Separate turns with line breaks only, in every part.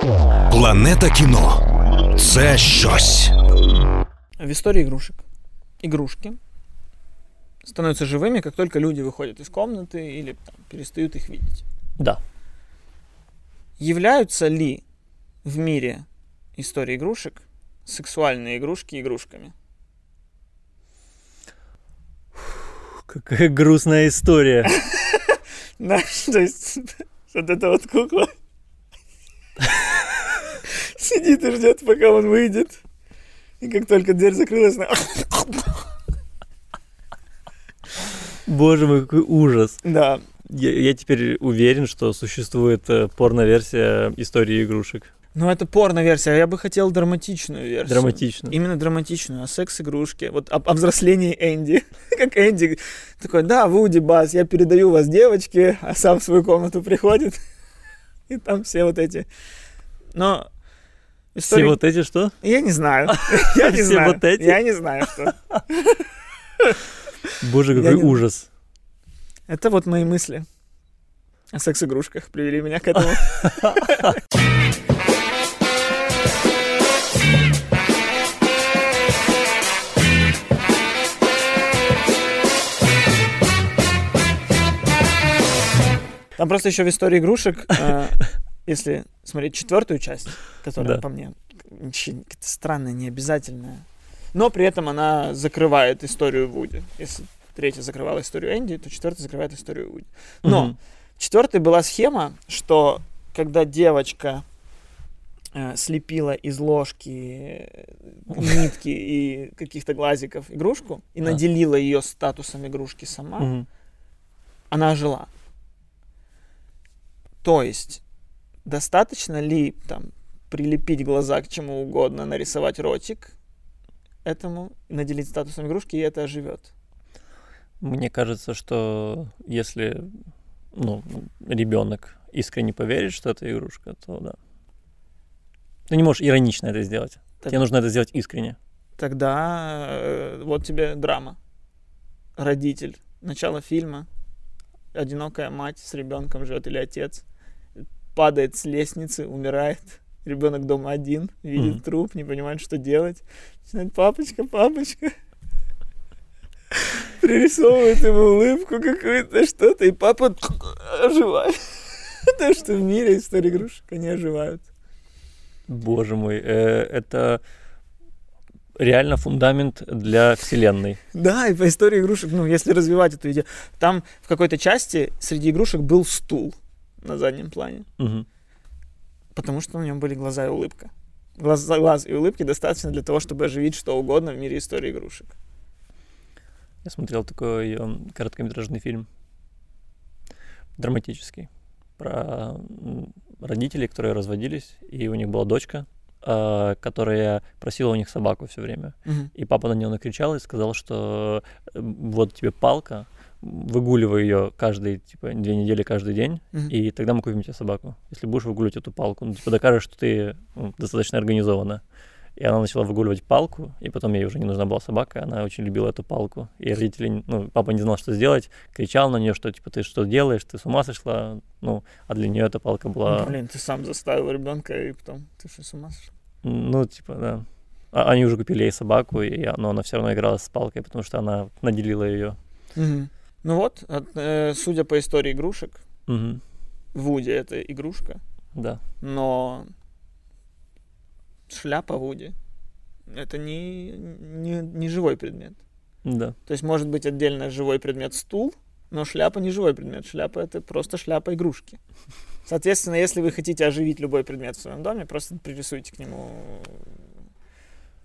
Планета кіно це щось.
В истории игрушек. Игрушки становятся живыми, как только люди выходят из комнаты или там, перестают их видеть.
Да.
Являются ли в мире истории игрушек сексуальные игрушки игрушками?
Какая грустная история.
Да, то есть вот эта вот кукла сидит и ждет, пока он выйдет. И как только дверь закрылась, она...
Боже мой, какой ужас.
Да,
Я, я теперь уверен, что существует э, порно-версия истории игрушек.
ну это порно-версия, а я бы хотел драматичную версию.
Драматично.
Именно драматичную, о секс-игрушке. Вот о, о взрослении Энди. как Энди такой, да, Вуди, Бас, я передаю вас девочке, а сам в свою комнату приходит. И там все вот эти... Но
Все
история...
вот эти что?
Я не знаю. Я не
Все
знаю.
вот эти?
Я не знаю, что.
Боже, какой ужас.
Это вот мои мысли о секс-игрушках привели меня к этому. Там просто еще в истории игрушек, э, если смотреть четвертую часть, которая
Да.
по мне странная, необязательная, но при этом она закрывает историю Вуди. Если третья закрывала историю Энди, то четвертая закрывает историю Вуди. Но
Мгм.
в четвертой была схема, что когда девочка э, слепила из ложки, э, нитки и каких-то глазиков игрушку и
Да.
наделила ее статусом игрушки сама, она жила. То есть, достаточно ли там прилепить глаза к чему угодно, нарисовать ротик этому, наделить статусом игрушки, и это оживет.
Мне кажется, что если ну, ребенок искренне поверит, что это игрушка, то да. Ты не можешь иронично это сделать.
Так-
Тебе нужно это сделать искренне.
Тогда э, вот тебе драма. Родитель. Начало фильма. Одинокая мать с ребенком живет или отец. Падает с лестницы, умирает. Ребенок дома один, видит
Мгм.
труп, не понимает, что делать. Начинает, папочка, папочка. Пририсовывает ему улыбку какую-то, что-то, и папа оживает. То, что в мире истории игрушек, они оживают.
Боже мой, э, это реально фундамент для вселенной.
Да, и по истории игрушек, ну, если развивать эту идею, там в какой-то части среди игрушек был стул на заднем плане,
Мгм.
потому что на нем были глаза и улыбка. Глаз, глаз и улыбки достаточно для того, чтобы оживить что угодно в мире истории игрушек.
Я смотрел такой м, короткометражный фильм, драматический, про родителей, которые разводились, и у них была дочка, а, которая просила у них собаку все время. И папа на нее накричал и сказал, что э, вот тебе палка, выгуливай ее каждые, типа, две недели каждый день,
Мгм.
и тогда мы купим тебе собаку. Если будешь выгуливать эту палку, ну, типа, докажешь, что ты ну, достаточно организована. И она начала выгуливать палку, и потом ей уже не нужна была собака, она очень любила эту палку. И родители, ну, папа не знал, что сделать, кричал на нее, что, типа, ты что делаешь, ты с ума сошла, ну, а для нее эта палка была,
Блин, ты сам заставил ребенка, и потом ты что, с ума сошел?
ну, типа, да. А- они уже купили ей собаку, и, но она все равно играла с палкой, потому что она наделила ее.
Ну вот, от- э, судя по истории игрушек,
Мгм.
Вуди это игрушка,
Да.
но шляпа Вуди это не, не, не живой предмет.
Да.
То есть может быть отдельно живой предмет стул, но шляпа не живой предмет. Шляпа это просто шляпа игрушки. Соответственно, если вы хотите оживить любой предмет в своем доме, просто пририсуйте к нему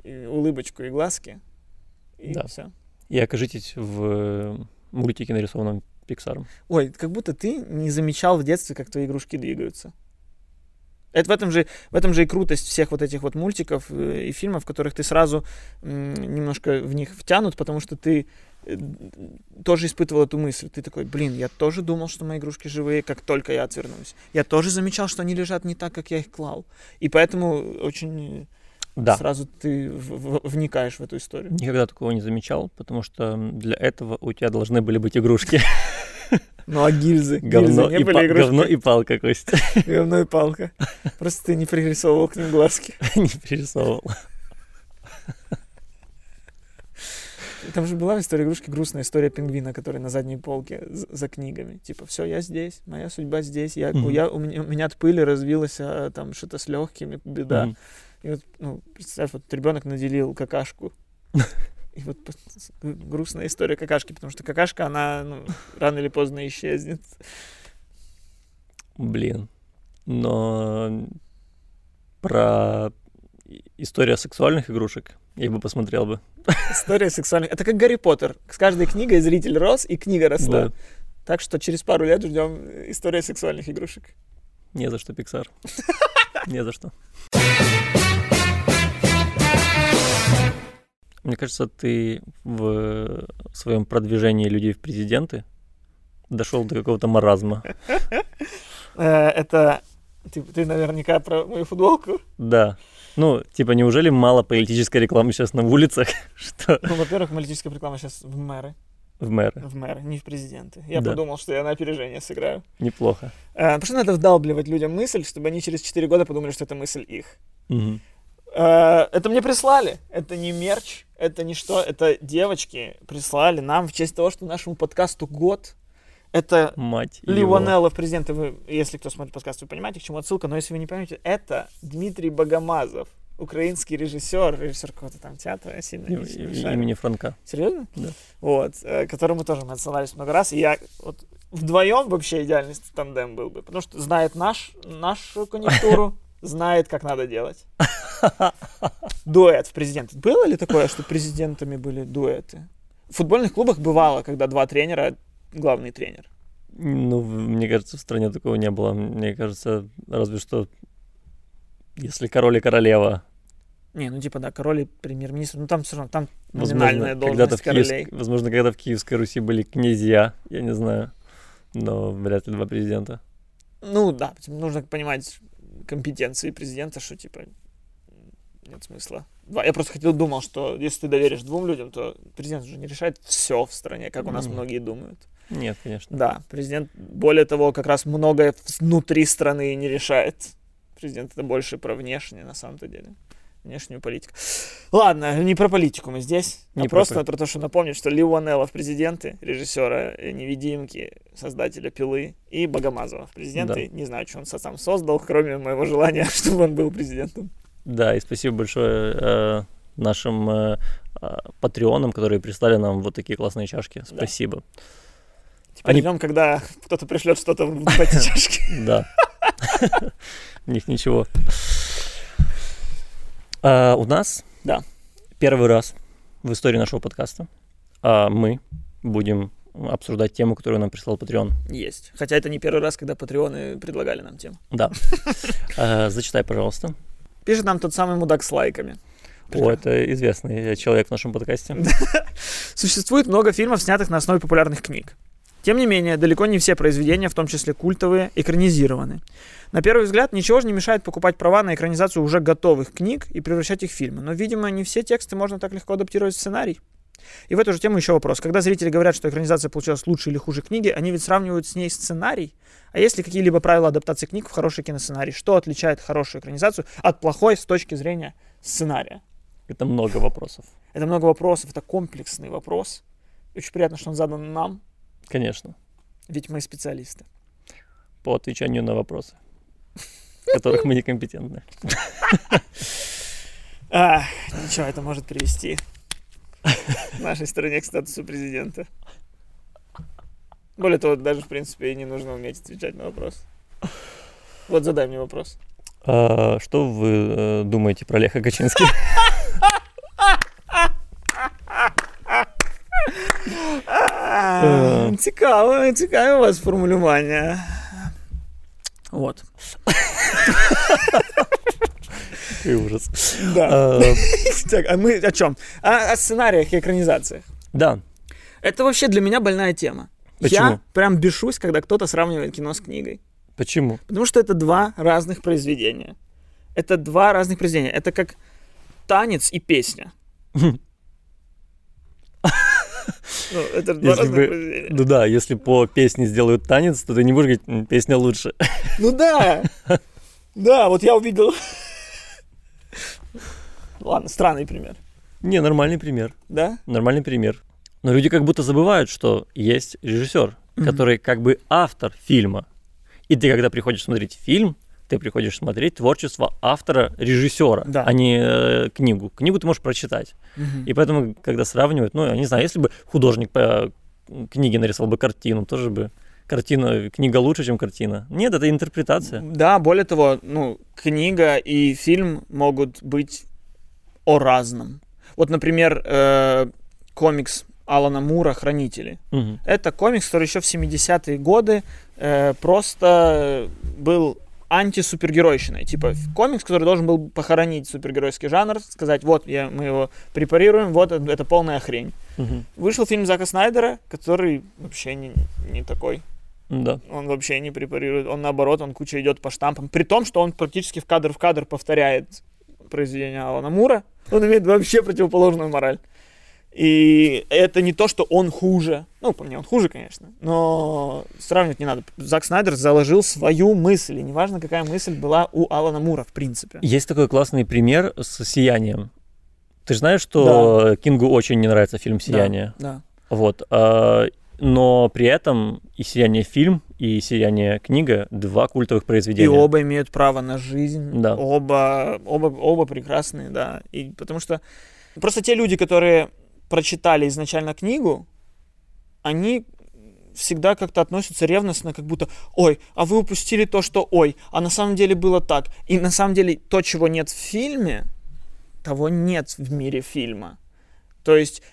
и улыбочку и глазки. И
Да.
все.
И окажитесь в мультике, нарисованном Пиксаром.
Ой, как будто ты не замечал в детстве, как твои игрушки двигаются. Это в этом же, в этом же и крутость всех вот этих вот мультиков э, и фильмов, в которых ты сразу немножко в них втянут, потому что ты э, тоже испытывал эту мысль. Ты такой, блин, я тоже думал, что мои игрушки живые, как только я отвернусь. Я тоже замечал, что они лежат не так, как я их клал. И поэтому очень
Да.
сразу ты в- в- вникаешь в эту историю.
Никогда такого не замечал, потому что для этого у тебя должны были быть игрушки.
Ну а гильзы?
Говно,
Гильзы не
и,
были
па- говно и палка, Костя.
Говно и палка. Просто ты не пририсовывал к ним глазки.
Не перерисовывал.
Там же была в истории игрушки грустная история пингвина, который на задней полке за книгами. Типа, все, я здесь, моя судьба здесь, я,
Мгм.
я, у, меня, у меня от пыли развилось а, там что-то с легкими, беда.
Мгм.
И вот, ну, представь, вот ребенок наделил какашку. И вот грустная история какашки, потому что какашка, она ну, рано или поздно исчезнет.
Блин. Но про и- история сексуальных игрушек я бы посмотрел бы.
История сексуальных. Это как Гарри Поттер. С каждой книгой зритель рос, и книга росла.
Да.
Так что через пару лет ждем история сексуальных игрушек.
Не за что, Пиксар. Не за что. Мне кажется, ты в своем продвижении людей в президенты дошел до какого-то маразма.
Э, Это ты, ты наверняка про мою футболку.
Да. Ну, типа, неужели мало политической рекламы сейчас на улицах, что
Ну, во-первых, политическая реклама сейчас в мэры.
в мэры?
В мэры, не в президенты. Я
Да.
подумал, что я на опережение сыграю.
Неплохо.
Э, Потому что надо вдалбливать людям мысль, чтобы они через 4 года подумали, что это мысль их.
Мгм.
Э, Это мне прислали. Это не мерч, это не что. Это девочки прислали нам в честь того, что нашему подкасту год. Это
Мать
Ли
его.
Ванеллов, президент, вы, если кто смотрит подкаст, вы понимаете, к чему отсылка, но если вы не поймете, это Дмитрий Богомазов, украинский режиссер, режиссер какого-то там театра, я сильно
И-
не, не.
Имени Франка.
Серьезно?
Да.
Вот, э, которому тоже мы отсылались много раз, и я вот вдвоем вообще идеальный тандем был бы, потому что знает наш, нашу конъюнктуру, знает, как надо делать. Дуэт в президенте. Было ли такое, что президентами были дуэты? В футбольных клубах бывало, когда два тренера, главный тренер.
Ну, мне кажется, в стране такого не было. Мне кажется, разве что если король и королева,
Не, ну типа, да, король и премьер-министр, ну там все равно, там
возможно,
номинальная
когда-то
должность
Киевск-
королей.
возможно, когда в Киевской Руси были князья, я не знаю, но вряд ли два президента.
Ну да, нужно понимать компетенции президента, что типа нет смысла. Я просто хотел думал, что если ты доверишь двум людям, то президент уже не решает все в стране, как у нас
Мгм.
многие думают.
Нет, конечно.
Да, президент, более того, как раз многое внутри страны не решает. Президент это больше про внешнее, на самом-то деле. Внешнюю политику. Ладно, не про политику мы здесь,
Не
а
про
просто
пол-
про то, что напомнить, что Ли Уанелла в президенты, режиссера э, «Невидимки», создателя «Пилы», и Богомазова в президенты. Не знаю, что он сам создал, кроме моего желания, чтобы он был президентом.
Да, и спасибо большое э, нашим э, э, патреонам, которые прислали нам вот такие классные чашки. Спасибо.
Теперь
Они-
ждем, когда кто-то пришлет что-то в эти чашки.
Да. В них ничего. А, У нас
Да.
первый раз в истории нашего подкаста а, мы будем обсуждать тему, которую нам прислал Patreon.
Есть. Хотя это не первый раз, когда патреоны предлагали нам тему.
Да. А, Зачитай, пожалуйста.
Пишет нам тот самый мудак с лайками.
О, это известный человек в нашем подкасте.
Существует много фильмов, снятых на основе популярных книг. Тем не менее, далеко не все произведения, в том числе культовые, экранизированы. На первый взгляд, ничего же не мешает покупать права на экранизацию уже готовых книг и превращать их в фильмы. Но, видимо, не все тексты можно так легко адаптировать в сценарий. И в эту же тему еще вопрос. Когда зрители говорят, что экранизация получилась лучше или хуже книги, они ведь сравнивают с ней сценарий. А есть ли какие-либо правила адаптации книг в хороший киносценарий? Что отличает хорошую экранизацию от плохой с точки зрения сценария?
Это много вопросов.
Это много вопросов, это комплексный вопрос. Очень приятно, что он задан нам,
Конечно.
ведь мы специалисты.
По отвечанию на вопросы, в которых мы некомпетентны.
Ничего, это может привести в нашей стране к статусу президента. Более того, даже, в принципе, и не нужно уметь отвечать на вопрос. Вот задай мне вопрос.
А, Что вы э, думаете про Леха Качинский?
Цікаво, цікаве у вас формулювання. Вот.
Какой ужас.
Да.
А,
Так, а мы о чем? О, сценариях и экранизациях.
Да,
Это вообще для меня больная тема. Я
Почему?
прям бешусь, когда кто-то сравнивает кино с книгой.
почему?
Потому что это два разных произведения. Это два разных произведения. Это как танец и песня. Ну, это два
Если
разных
бы-
произведения.
Ну да, если по песне сделают танец, то ты не будешь говорить, «М, песня лучше.
Ну да. Да, вот я увидел... Ладно, странный пример.
Не, нормальный пример.
Да?
Нормальный пример. Но люди как будто забывают, что есть режиссер,
Мгм.
который как бы автор фильма. И ты, когда приходишь смотреть фильм, ты приходишь смотреть творчество автора, режиссера,
Да.
а не э, книгу. Книгу ты можешь прочитать.
Мгм.
И поэтому, когда сравнивают, ну, я не знаю, если бы художник по книге нарисовал бы картину, тоже бы картина, книга лучше, чем картина. Нет, это интерпретация.
Да, более того, ну, книга и фильм могут быть о разном. Вот, например, э, комикс Алана Мура «Хранители».
Мгм.
Это комикс, который еще в 70-е годы э, просто был антисупергеройщиной. Типа комикс, который должен был похоронить супергеройский жанр, сказать, вот я, мы его препарируем, вот это, это полная хрень.
Мгм.
Вышел фильм Зака Снайдера, который вообще не, не такой.
Да.
Он вообще не препарирует, он наоборот, он куча идет по штампам. При том, что он практически в кадр в кадр повторяет произведение Алана Мура, он имеет вообще противоположную мораль. И это не то, что он хуже. Ну, по мне, он хуже, конечно. Но сравнивать не надо. Зак Снайдер заложил свою мысль. И неважно, какая мысль была у Алана Мура, в принципе.
Есть такой классный пример с «Сиянием». Ты же знаешь, что Кингу очень не нравится фильм «Сияние».
Да.
Вот. а, но при этом и «Сияние» фильм, и «Сияние» книга — два культовых
И
произведения.
оба имеют право на жизнь.
Да.
Оба, оба, оба прекрасные, да. И потому что просто те люди, которые прочитали изначально книгу, они всегда как-то относятся ревностно, как будто, ой, а вы упустили то, что ой, а на самом деле было так. И на самом деле то, чего нет в фильме, того нет в мире фильма. То есть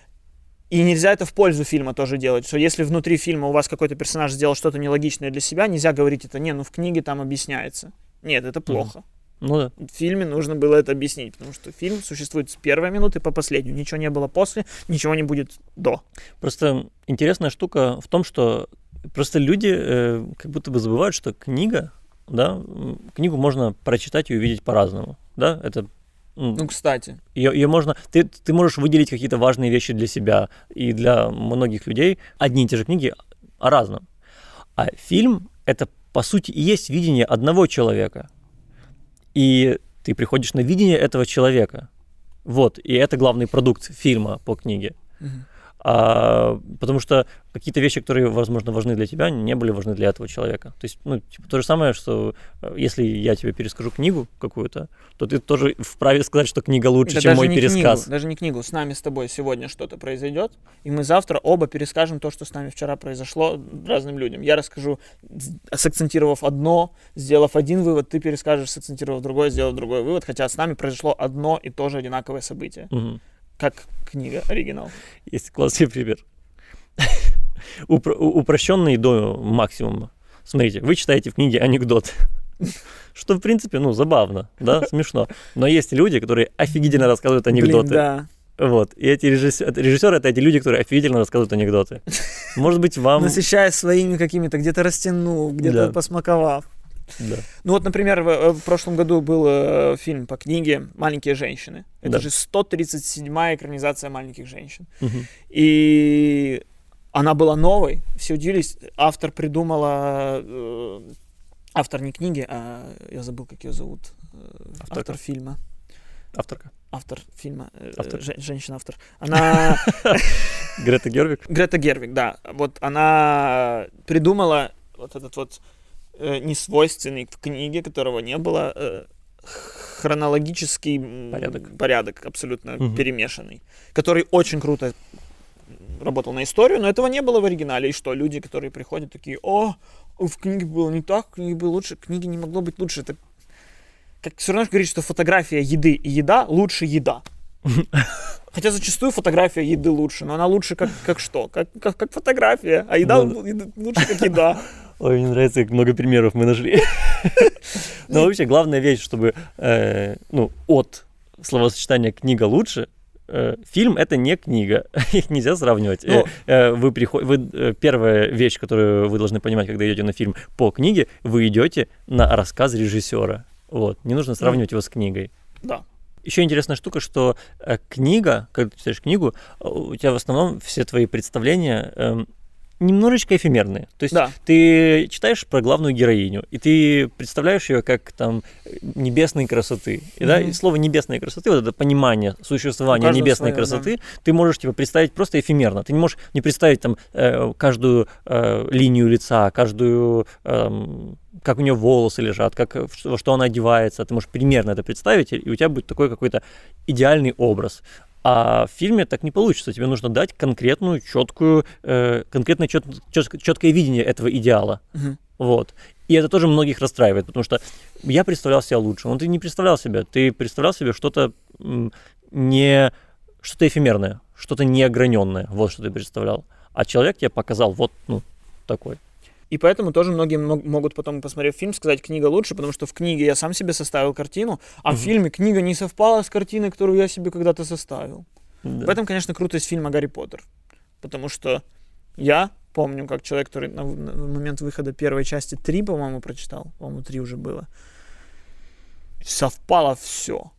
и нельзя это в пользу фильма тоже делать, что если внутри фильма у вас какой-то персонаж сделал что-то нелогичное для себя, нельзя говорить это, не, ну в книге там объясняется. Нет, это плохо.
Ну да.
В фильме нужно было это объяснить, потому что фильм существует с первой минуты по последнюю. Ничего не было после, ничего не будет до.
Просто интересная штука в том, что просто люди э, как будто бы забывают, что книга, да, книгу можно прочитать и увидеть по-разному, да, это
Ну, кстати.
Ее, ее можно, ты, ты можешь выделить какие-то важные вещи для себя и для многих людей одни и те же книги о разном. А фильм это по сути и есть видение одного человека. И ты приходишь на видение этого человека. Вот, и это главный продукт фильма по книге.
Мгм.
А, потому что какие-то вещи, которые, возможно, важны для тебя, не были важны для этого человека. То есть, ну, типа, то же самое, что э, если я тебе перескажу книгу какую-то, то ты тоже вправе сказать, что книга лучше,
Да
чем мой пересказ.
Книгу, даже не книгу. С нами с тобой сегодня что-то произойдет, и мы завтра оба перескажем то, что с нами вчера произошло разным людям. Я расскажу, сакцентировав одно, сделав один вывод, ты перескажешь, сакцентировав другой, сделав другой вывод, хотя с нами произошло одно и то же одинаковое событие,
Мгм.
Как книга, оригинал.
Есть классный пример. Упро- упрощенный до максимума. Смотрите, вы читаете в книге анекдот. Что, в принципе, ну, забавно, да, смешно. Но есть люди, которые офигительно рассказывают анекдоты.
Блин, да.
Вот. И эти режиссеры, режиссеры это эти люди, которые офигительно рассказывают анекдоты. Может быть, вам...
Насыщая своими какими-то, где-то растянув, где-то
Да.
посмаковав.
Да.
Ну вот, например, в, в прошлом году был э, фильм по книге «Маленькие женщины». Это
Да.
же 137-я экранизация «Маленьких женщин».
Мгм.
И она была новой. Все удивились. Автор придумала... э, автор не книги, а я забыл, как ее зовут. Э,
Авторка.
Автор фильма.
Авторка.
Автор фильма. э,
Автор.
жен- Женщина-автор. Она...
Грета Гервик.
Грета Гервик, да. Вот она придумала вот этот вот э, несвойственный в книге, которого не было, э, хронологический
Порядок.
порядок абсолютно
Мгм.
перемешанный, который очень круто работал на историю, но этого не было в оригинале. И что, люди, которые приходят, такие, о, в книге было не так, в книге было лучше, в книге не могло быть лучше. Это как все равно говорить, что фотография еды и еда лучше еда. Хотя зачастую фотография еды лучше, но она лучше как, как что? Как, как, как фотография, а еда
Ну,
лучше как еда.
Ой, мне нравится, как много примеров мы нашли. Но вообще главная вещь, чтобы э, ну, от словосочетания книга лучше, э, фильм это не книга, их нельзя сравнивать.
Ну.
э, Вы приход... вы, первая вещь, которую вы должны понимать, когда идете на фильм по книге, вы идете на рассказ режиссера. Вот, не нужно сравнивать его с книгой.
Да.
Еще интересная штука, что книга, когда ты читаешь книгу, у тебя в основном все твои представления э, немножечко эфемерные. То есть
Да.
ты читаешь про главную героиню, и ты представляешь ее как там небесной красоты. И, да,
Мгм.
и слово небесной красоты, вот это понимание существования небесной
своё,
красоты, ты можешь типа представить просто эфемерно. Ты не можешь не представить там э, каждую э, линию лица, каждую эм, как у нее волосы лежат, как, э, во что она одевается. Ты можешь примерно это представить, и у тебя будет такой какой-то идеальный образ. А в фильме так не получится. Тебе нужно дать конкретную, четкую, э, конкретное чет, четкое видение этого идеала.
Мгм.
Вот. И это тоже многих расстраивает, потому что я представлял себя лучше. Но ты не представлял себя. Ты представлял себе что-то не что-то эфемерное, что-то неограненное. Вот что ты представлял. А человек тебе показал вот ну, такой.
И поэтому тоже многие мог- могут потом, посмотрев фильм, сказать, книга лучше, потому что в книге я сам себе составил картину, а в
Мгм.
фильме книга не совпала с картиной, которую я себе когда-то составил.
Да.
В этом, конечно, крутость фильма «Гарри Поттер». Потому что я помню, как человек, который на, на момент выхода первой части три, по-моему, прочитал, по-моему, три уже было, совпало все.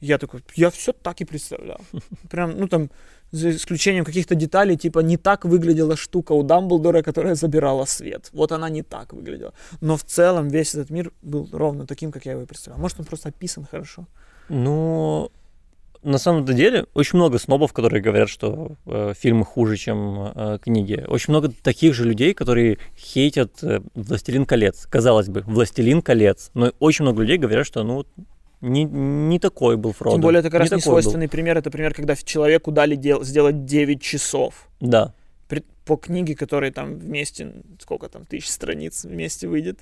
Я такой, я все так и представлял. Прям, ну там, за исключением каких-то деталей, типа не так выглядела штука у Дамблдора, которая забирала свет. Вот она не так выглядела. Но в целом весь этот мир был ровно таким, как я его представлял. Может, он просто описан хорошо.
Ну, на самом деле, очень много снобов, которые говорят, что э, фильмы хуже, чем э, книги. Очень много таких же людей, которые хейтят э, «Властелин колец». Казалось бы, «Властелин колец». Но очень много людей говорят, что ну не, не такой был Фродо.
Тем более, это как раз
не
не
такой был.
свойственный пример. Это пример, когда человеку дали дел- сделать 9 часов.
Да.
При- по книге, которой там вместе, сколько там, тысяч страниц вместе выйдет.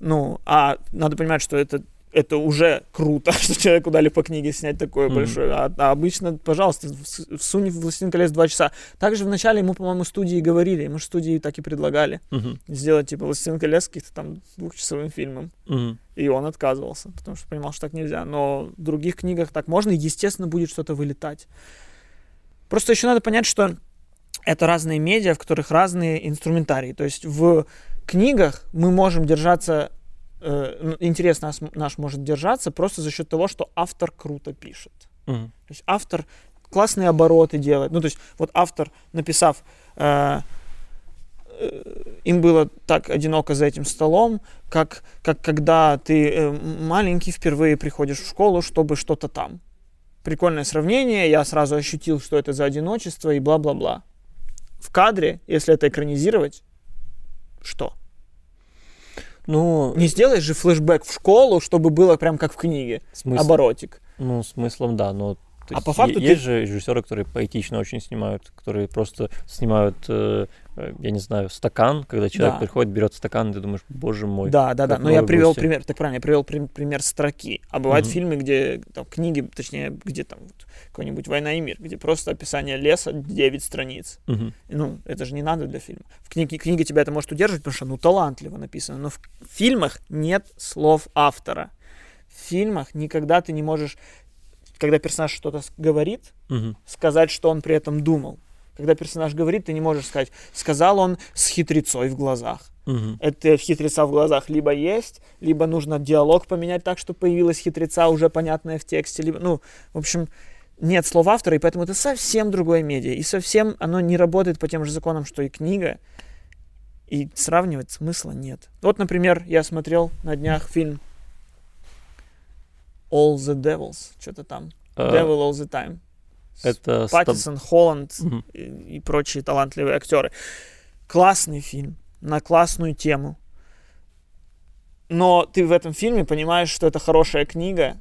Ну, а надо понимать, что это, это уже круто, что человеку дали по книге снять такое
Мгм.
большое. А, а обычно, пожалуйста, вс- всунь в «Властелин колец» два часа. Также вначале ему, по-моему, студии говорили, ему же студии так и предлагали
Мгм.
сделать, типа, «Властелин колец» каких-то там двухчасовым фильмом.
Мгм.
И он отказывался, потому что понимал, что так нельзя. Но в других книгах так можно, и, естественно, будет что-то вылетать. Просто еще надо понять, что это разные медиа, в которых разные инструментарии. То есть в книгах мы можем держаться, э, интерес наш, наш может держаться просто за счет того, что автор круто пишет.
Мгм.
То есть автор классные обороты делает. Ну, то есть вот автор, написав, э, э, им было так одиноко за этим столом, как, как когда ты э, маленький впервые приходишь в школу, чтобы что-то там. Прикольное сравнение, я сразу ощутил, что это за одиночество и бла-бла-бла. В кадре, если это экранизировать, что?
Ну,
Не сделаешь же флешбэк в школу, чтобы было прям как в книге,
смысл,
оборотик.
ну, смыслом, да, но
А
есть
по факту
е-
ты-
есть же режиссеры, которые поэтично очень снимают, которые просто снимают, э, я не знаю, стакан, когда человек
Да.
приходит, берет стакан, и ты думаешь, боже мой.
Да, да, да. Но я привел
грусти.
пример, так правильно, я привел прим- пример строки. А бывают
Мгм.
фильмы, где там книги, точнее, где там вот, какой-нибудь «Война и мир», где просто описание леса 9 страниц. И, Ну, это же не надо для фильма. В книге, книге тебя это может удерживать, потому что, ну, талантливо написано. Но в фильмах нет слов автора. В фильмах никогда ты не можешь, когда персонаж что-то говорит,
Мгм.
сказать, что он при этом думал. Когда персонаж говорит, ты не можешь сказать, сказал он с хитрецой в глазах
Мгм.
это хитреца в глазах либо есть, либо нужно диалог поменять так, чтобы появилась хитреца уже понятная в тексте, либо, ну, в общем, нет слов автора, и поэтому это совсем другое медиа, и совсем оно не работает по тем же законам, что и книга, и сравнивать смысла нет. Вот, например, я смотрел на днях фильм All the Devils, что-то там,
А,
Devil All the Time.
Это стаб-
Паттисон, Холланд,
Мгм.
и, и прочие талантливые актеры. Классный фильм на классную тему. Но ты в этом фильме понимаешь, что это хорошая книга.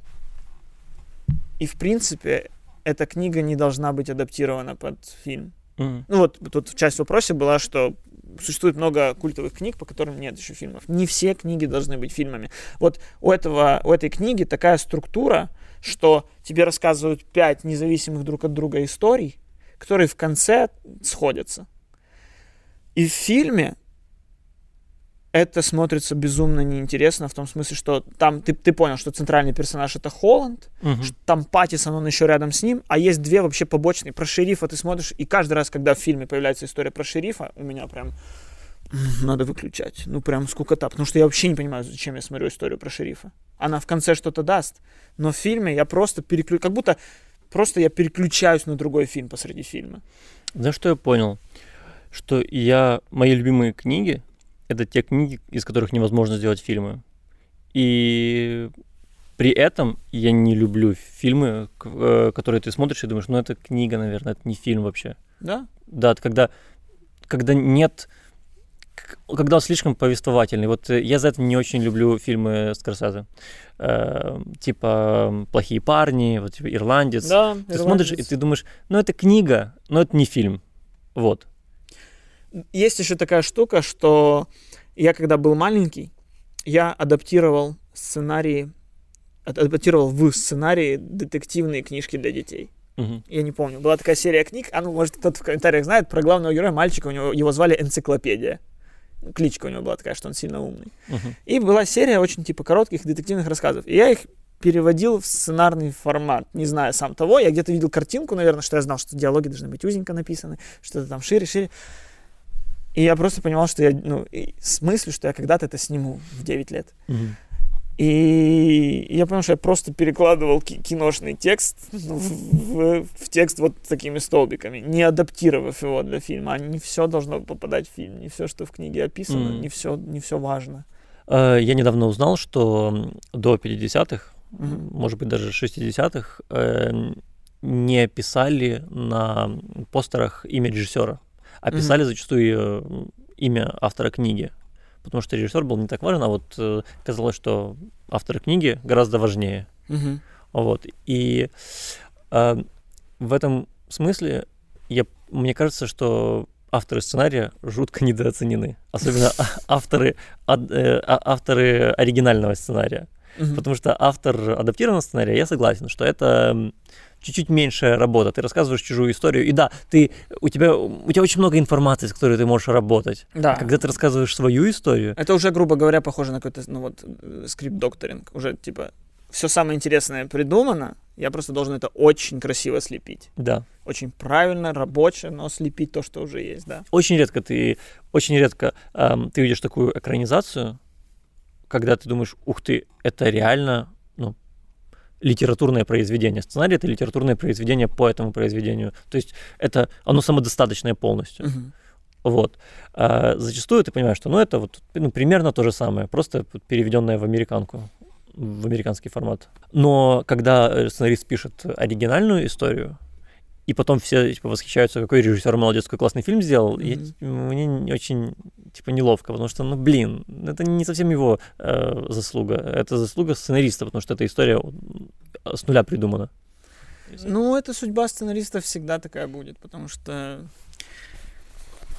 И в принципе эта книга не должна быть адаптирована под фильм.
Мгм.
Ну вот тут часть в вопросе была, что существует много культовых книг, по которым нет еще фильмов. Не все книги должны быть фильмами. Вот у, этого, у этой книги такая структура, что тебе рассказывают пять независимых друг от друга историй, которые в конце сходятся. И в фильме это смотрится безумно неинтересно, в том смысле, что там ты, ты понял, что центральный персонаж это Холланд,
Мгм.
что там Паттисон, он еще рядом с ним, а есть две вообще побочные. Про шерифа ты смотришь, и каждый раз, когда в фильме появляется история про шерифа, у меня прям надо выключать. Ну, прям скукота. Потому что я вообще не понимаю, зачем я смотрю историю про шерифа. Она в конце что-то даст, но в фильме я просто переключу... Как будто просто я переключаюсь на другой фильм посреди фильма.
Знаешь, что я понял? Что я... Мои любимые книги — это те книги, из которых невозможно сделать фильмы. И при этом я не люблю фильмы, э, которые ты смотришь и думаешь, ну это книга, наверное, это не фильм вообще.
Да?
Да, это когда, когда нет... Когда он слишком повествовательный. Вот э, я за это не очень люблю фильмы Скорсезе. Э, типа «Плохие парни», вот типа «Ирландец».
Да.
Ты смотришь, и ты думаешь, ну это книга, но это не фильм. Вот.
Есть еще такая штука, что я когда был маленький, я адаптировал сценарии, ад- адаптировал в сценарии детективные книжки для детей.
Мгм.
Я не помню. Была такая серия книг, а ну, может, кто-то в комментариях знает, про главного героя мальчика, у него, его звали Энциклопедия. Кличка у него была такая, что он сильно умный.
Мгм.
И была серия очень типа коротких детективных рассказов. И я их переводил в сценарный формат, не зная сам того. Я где-то видел картинку, наверное, что я знал, что диалоги должны быть узенько написаны, что-то там шире, шире. И я просто понимал, что я, ну, с мыслью, что я когда-то это сниму в 9 лет.
Мгм.
И я понял, что я просто перекладывал ки- киношный текст в, в- в текст вот такими столбиками, не адаптировав его для фильма. А не все должно попадать в фильм, не все, что в книге описано,
Мгм.
не все, не все важно.
Э, Я недавно узнал, что до 50-х,
Мгм.
может быть, даже 60-х, э, не писали на постерах имя режиссера, а писали зачастую э, имя автора книги. Потому что режиссер был не так важен, а вот э, казалось, что автор книги гораздо важнее.
Мгм.
Вот. И э, в этом смысле я, мне кажется, что авторы сценария жутко недооценены. Особенно а- авторы, э, а- авторы оригинального сценария.
Мгм.
Потому что автор адаптированного сценария, я согласен, что это чуть-чуть меньшая работа. Ты рассказываешь чужую историю, и да, ты, у, тебя, у тебя очень много информации, с которой ты можешь работать.
Да.
А когда ты рассказываешь свою историю,
Это уже, грубо говоря, похоже на какой-то, ну вот, э, скрипт-докторинг. Уже, типа, все самое интересное придумано, я просто должен это очень красиво слепить.
да,
Очень правильно, рабоче, но слепить то, что уже есть, да.
очень редко ты, очень редко эм, ты видишь такую экранизацию, когда ты думаешь, ух ты, это реально, литературное произведение. Сценарий — это литературное произведение по этому произведению. То есть это, оно самодостаточное полностью.
Мгм.
Вот. А зачастую ты понимаешь, что ну, это вот ну, примерно то же самое, просто переведенное в американку, в американский формат. Но когда э, сценарист пишет оригинальную историю, и потом все типа, восхищаются, какой режиссер молодец, какой классный фильм сделал, я,
Мгм.
типа, мне не очень типа неловко, потому что, ну блин, это не совсем его э, заслуга, это заслуга сценариста, потому что эта история м, с нуля придумана.
Ну, это судьба сценариста всегда такая будет, потому что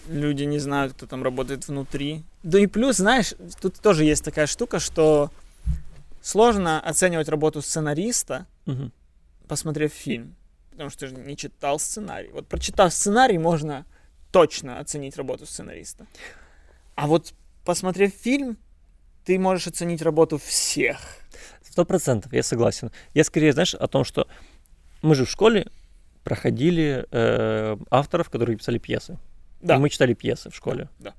люди не знают, кто там работает внутри. Да и плюс, знаешь, тут тоже есть такая штука, что сложно оценивать работу сценариста,
Мгм.
посмотрев фильм. Потому что же не читал сценарий. Вот прочитав сценарий, можно точно оценить работу сценариста. А вот посмотрев фильм, ты можешь оценить работу всех.
Сто процентов, я согласен. Я скорее, знаешь, о том, что мы же в школе проходили э, авторов, которые писали пьесы.
Да.
И мы читали пьесы в школе.
Да.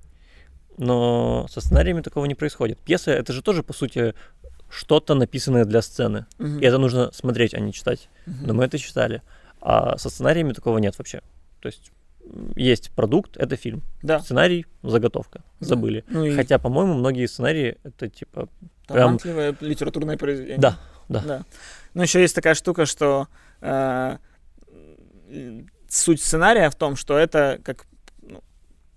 Но со сценариями такого не происходит. Пьеса это же тоже, по сути, что-то написанное для сцены.
Мгм.
И это нужно смотреть, а не читать.
Мгм.
Но мы это читали. А со сценариями такого нет вообще. То есть есть продукт, это фильм.
Да.
Сценарий, заготовка. Забыли.
Ну и
Хотя, по-моему, многие сценарии это типа... прям-
талантливое литературное произведение.
Да, да.
Да. Но еще есть такая штука, что э, суть сценария в том, что это как ну,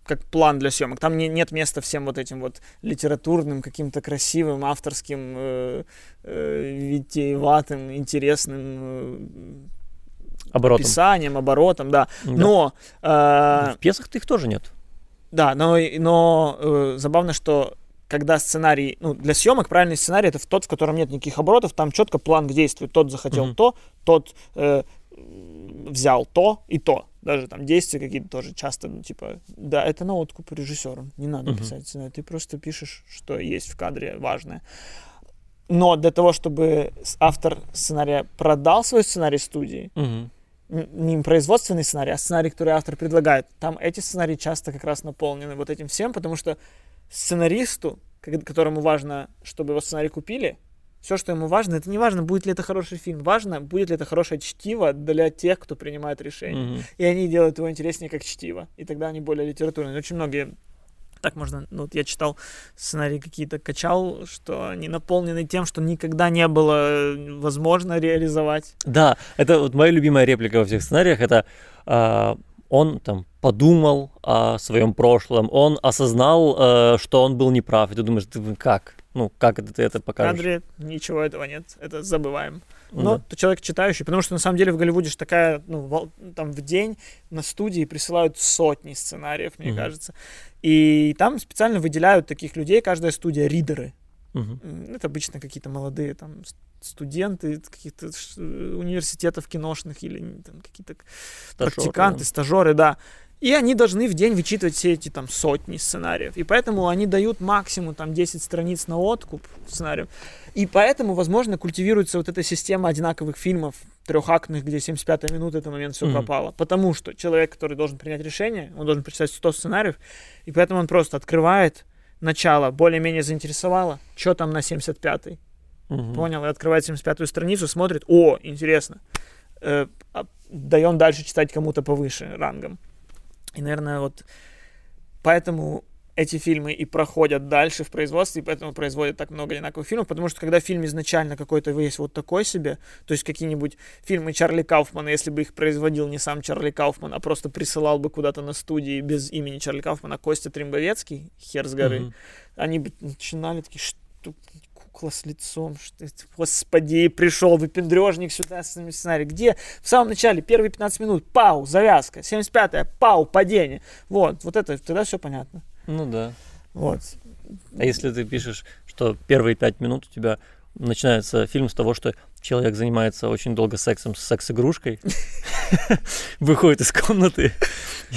как план для съемок. Там не, нет места всем вот этим вот литературным, каким-то красивым, авторским, э, э, витиеватым, интересным э,
Оборотом.
писанием, оборотом, да.
Да.
Но э,
В пьесах-то их тоже нет.
да, но, но э, забавно, что когда сценарий, ну, для съемок правильный сценарий это тот, в котором нет никаких оборотов, там четко план к действию. Тот захотел
Мгм.
то, тот э, взял то и то. Даже там действия какие-то тоже часто, ну, типа, да, это на откуп режиссеру. Не надо
Мгм.
писать сценарий, ты просто пишешь, что есть в кадре важное. Но для того, чтобы автор сценария продал свой сценарий студии,
Мгм.
Не производственный сценарий, а сценарий, который автор предлагает, там эти сценарии часто как раз наполнены вот этим всем, потому что сценаристу, ко- которому важно, чтобы его сценарий купили, все, что ему важно, это не важно, будет ли это хороший фильм, важно, будет ли это хорошее чтиво для тех, кто принимает решения.
Мгм.
И они делают его интереснее как чтиво. И тогда они более литературные. Очень многие так можно, ну вот я читал сценарии какие-то, качал, что они наполнены тем, что никогда не было э, возможно реализовать.
Да, это вот моя любимая реплика во всех сценариях, это а, он там подумал о своем прошлом, он осознал, э, что он был неправ, и ты думаешь, ты как? Ну, как это ты это
В
покажешь?
кадре ничего этого нет, это забываем. Но
да.
ты человек читающий, потому что на самом деле в Голливуде же такая, ну, там в день на студии присылают сотни сценариев, мне
Мгм.
кажется. И там специально выделяют таких людей, каждая студия, ридеры. М, Это обычно какие-то молодые там студенты каких-то ш- университетов киношных или там какие-то
Стажёры,
практиканты,
да.
стажеры, да. И они должны в день вычитывать все эти там сотни сценариев. И поэтому они дают максимум там 10 страниц на откуп сценариев. И поэтому, возможно, культивируется вот эта система одинаковых фильмов трехактных, где 75 минута это момент все пропало. Потому что человек, который должен принять решение, он должен прочитать 100 сценариев, и поэтому он просто открывает начало, более-менее заинтересовало, что там на 75-й.
Мгм.
Понял, и открывает 75-ю страницу, смотрит, о, интересно. Э, а даем дальше читать кому-то повыше рангом. И, наверное, вот поэтому эти фильмы и проходят дальше в производстве, и поэтому производят так много одинаковых фильмов, потому что когда фильм изначально какой-то есть вот такой себе, то есть какие-нибудь фильмы Чарли Кауфмана, если бы их производил не сам Чарли Кауфман, а просто присылал бы куда-то на студии без имени Чарли Кауфмана Костя Тримбовецкий, хер с горы,
Мгм.
они бы начинали такие, что кукла с лицом, что это, господи, пришел выпендрежник сюда с этим сценарием. Где? В самом начале, первые 15 минут, пау, завязка, 75-я, пау, падение. Вот, вот это, тогда все понятно.
Ну да.
Вот.
А если ты пишешь, что первые пять минут у тебя начинается фильм с того, что человек занимается очень долго сексом с секс-игрушкой, выходит из комнаты,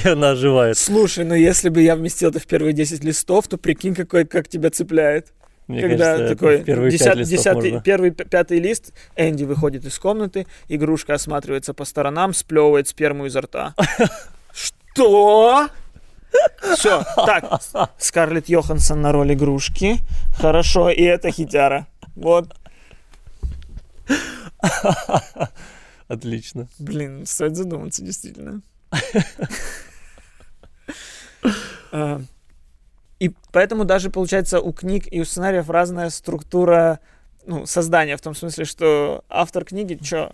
и она оживает.
Слушай, ну если бы я вместил это в первые 10 листов, то прикинь, какой, как тебя цепляет.
Мне
Когда
кажется,
такой
в первые
десят-
пять
десятый,
можно.
первый, пятый лист, Энди выходит из комнаты, игрушка осматривается по сторонам, сплевывает сперму изо рта. Что? Все, так, Скарлетт Йоханссон на роль игрушки. Хорошо, и это хитяра. Вот,
Отлично.
блин, стоит задуматься, действительно. И поэтому даже, получается, у книг и у сценариев разная структура ну, создания, в том смысле, что автор книги, что,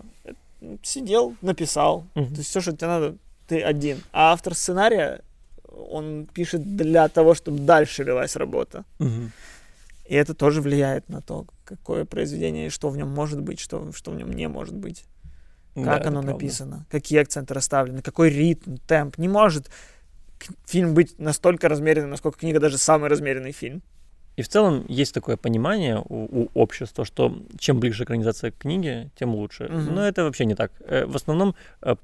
сидел, написал,
Мгм.
То есть все, что тебе надо, ты один. А автор сценария, он пишет для того, чтобы дальше велась работа.
Мгм.
И это тоже влияет на то, какое произведение и что в нем может быть, что, что в нем не может быть.
Да,
Как
это
оно
правда.
написано, какие акценты расставлены, какой ритм, темп. Не может фильм быть настолько размеренным, насколько книга даже самый размеренный фильм.
И в целом есть такое понимание у, у общества, что чем ближе экранизация к книге, тем лучше.
Мгм.
Но это вообще не так. Э, В основном э,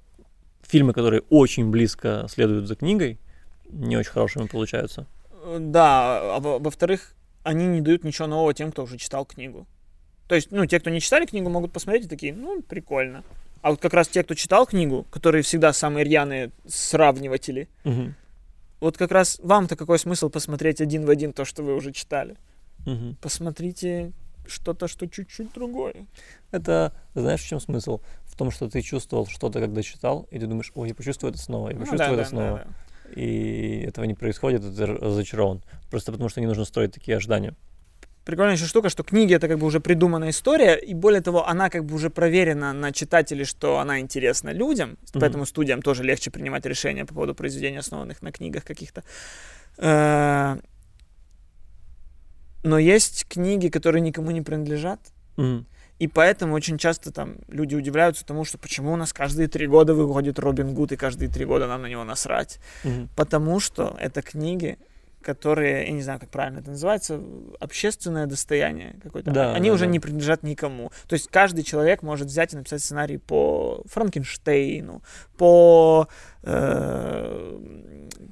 фильмы, которые очень близко следуют за книгой, не очень хорошими получаются.
Э, Да, а во- во-вторых, они не дают ничего нового тем, кто уже читал книгу. То есть, ну, те, кто не читали книгу, могут посмотреть и такие, ну, прикольно. А вот как раз те, кто читал книгу, которые всегда самые рьяные сравниватели,
Мгм.
Вот как раз вам-то какой смысл посмотреть один в один то, что вы уже читали?
Мгм.
Посмотрите что-то, что чуть-чуть другое.
Это, знаешь, в чем смысл? В том, что ты чувствовал что-то, когда читал, и ты думаешь, ой, я почувствую это снова, я
Ну
почувствую
да,
это
да,
снова.
да, да.
И этого не происходит, ты разочарован. Просто потому, что не нужно строить такие ожидания.
Прикольная еще штука, что книги это как бы уже придуманная история, и более того, она как бы уже проверена на читателей, что она интересна людям,
Мгм.
поэтому студиям тоже легче принимать решения по поводу произведений, основанных на книгах каких-то. Э, Но есть книги, которые никому не принадлежат,
Мгм.
и поэтому очень часто там люди удивляются тому, что почему у нас каждые три года выходит Робин Гуд, и каждые три года нам на него насрать.
Мгм.
Потому что это книги, которые, я не знаю, как правильно это называется, общественное достояние какое-то.
Да,
Они
да,
уже
да.
не принадлежат никому. То есть каждый человек может взять и написать сценарий по Франкенштейну, по, э,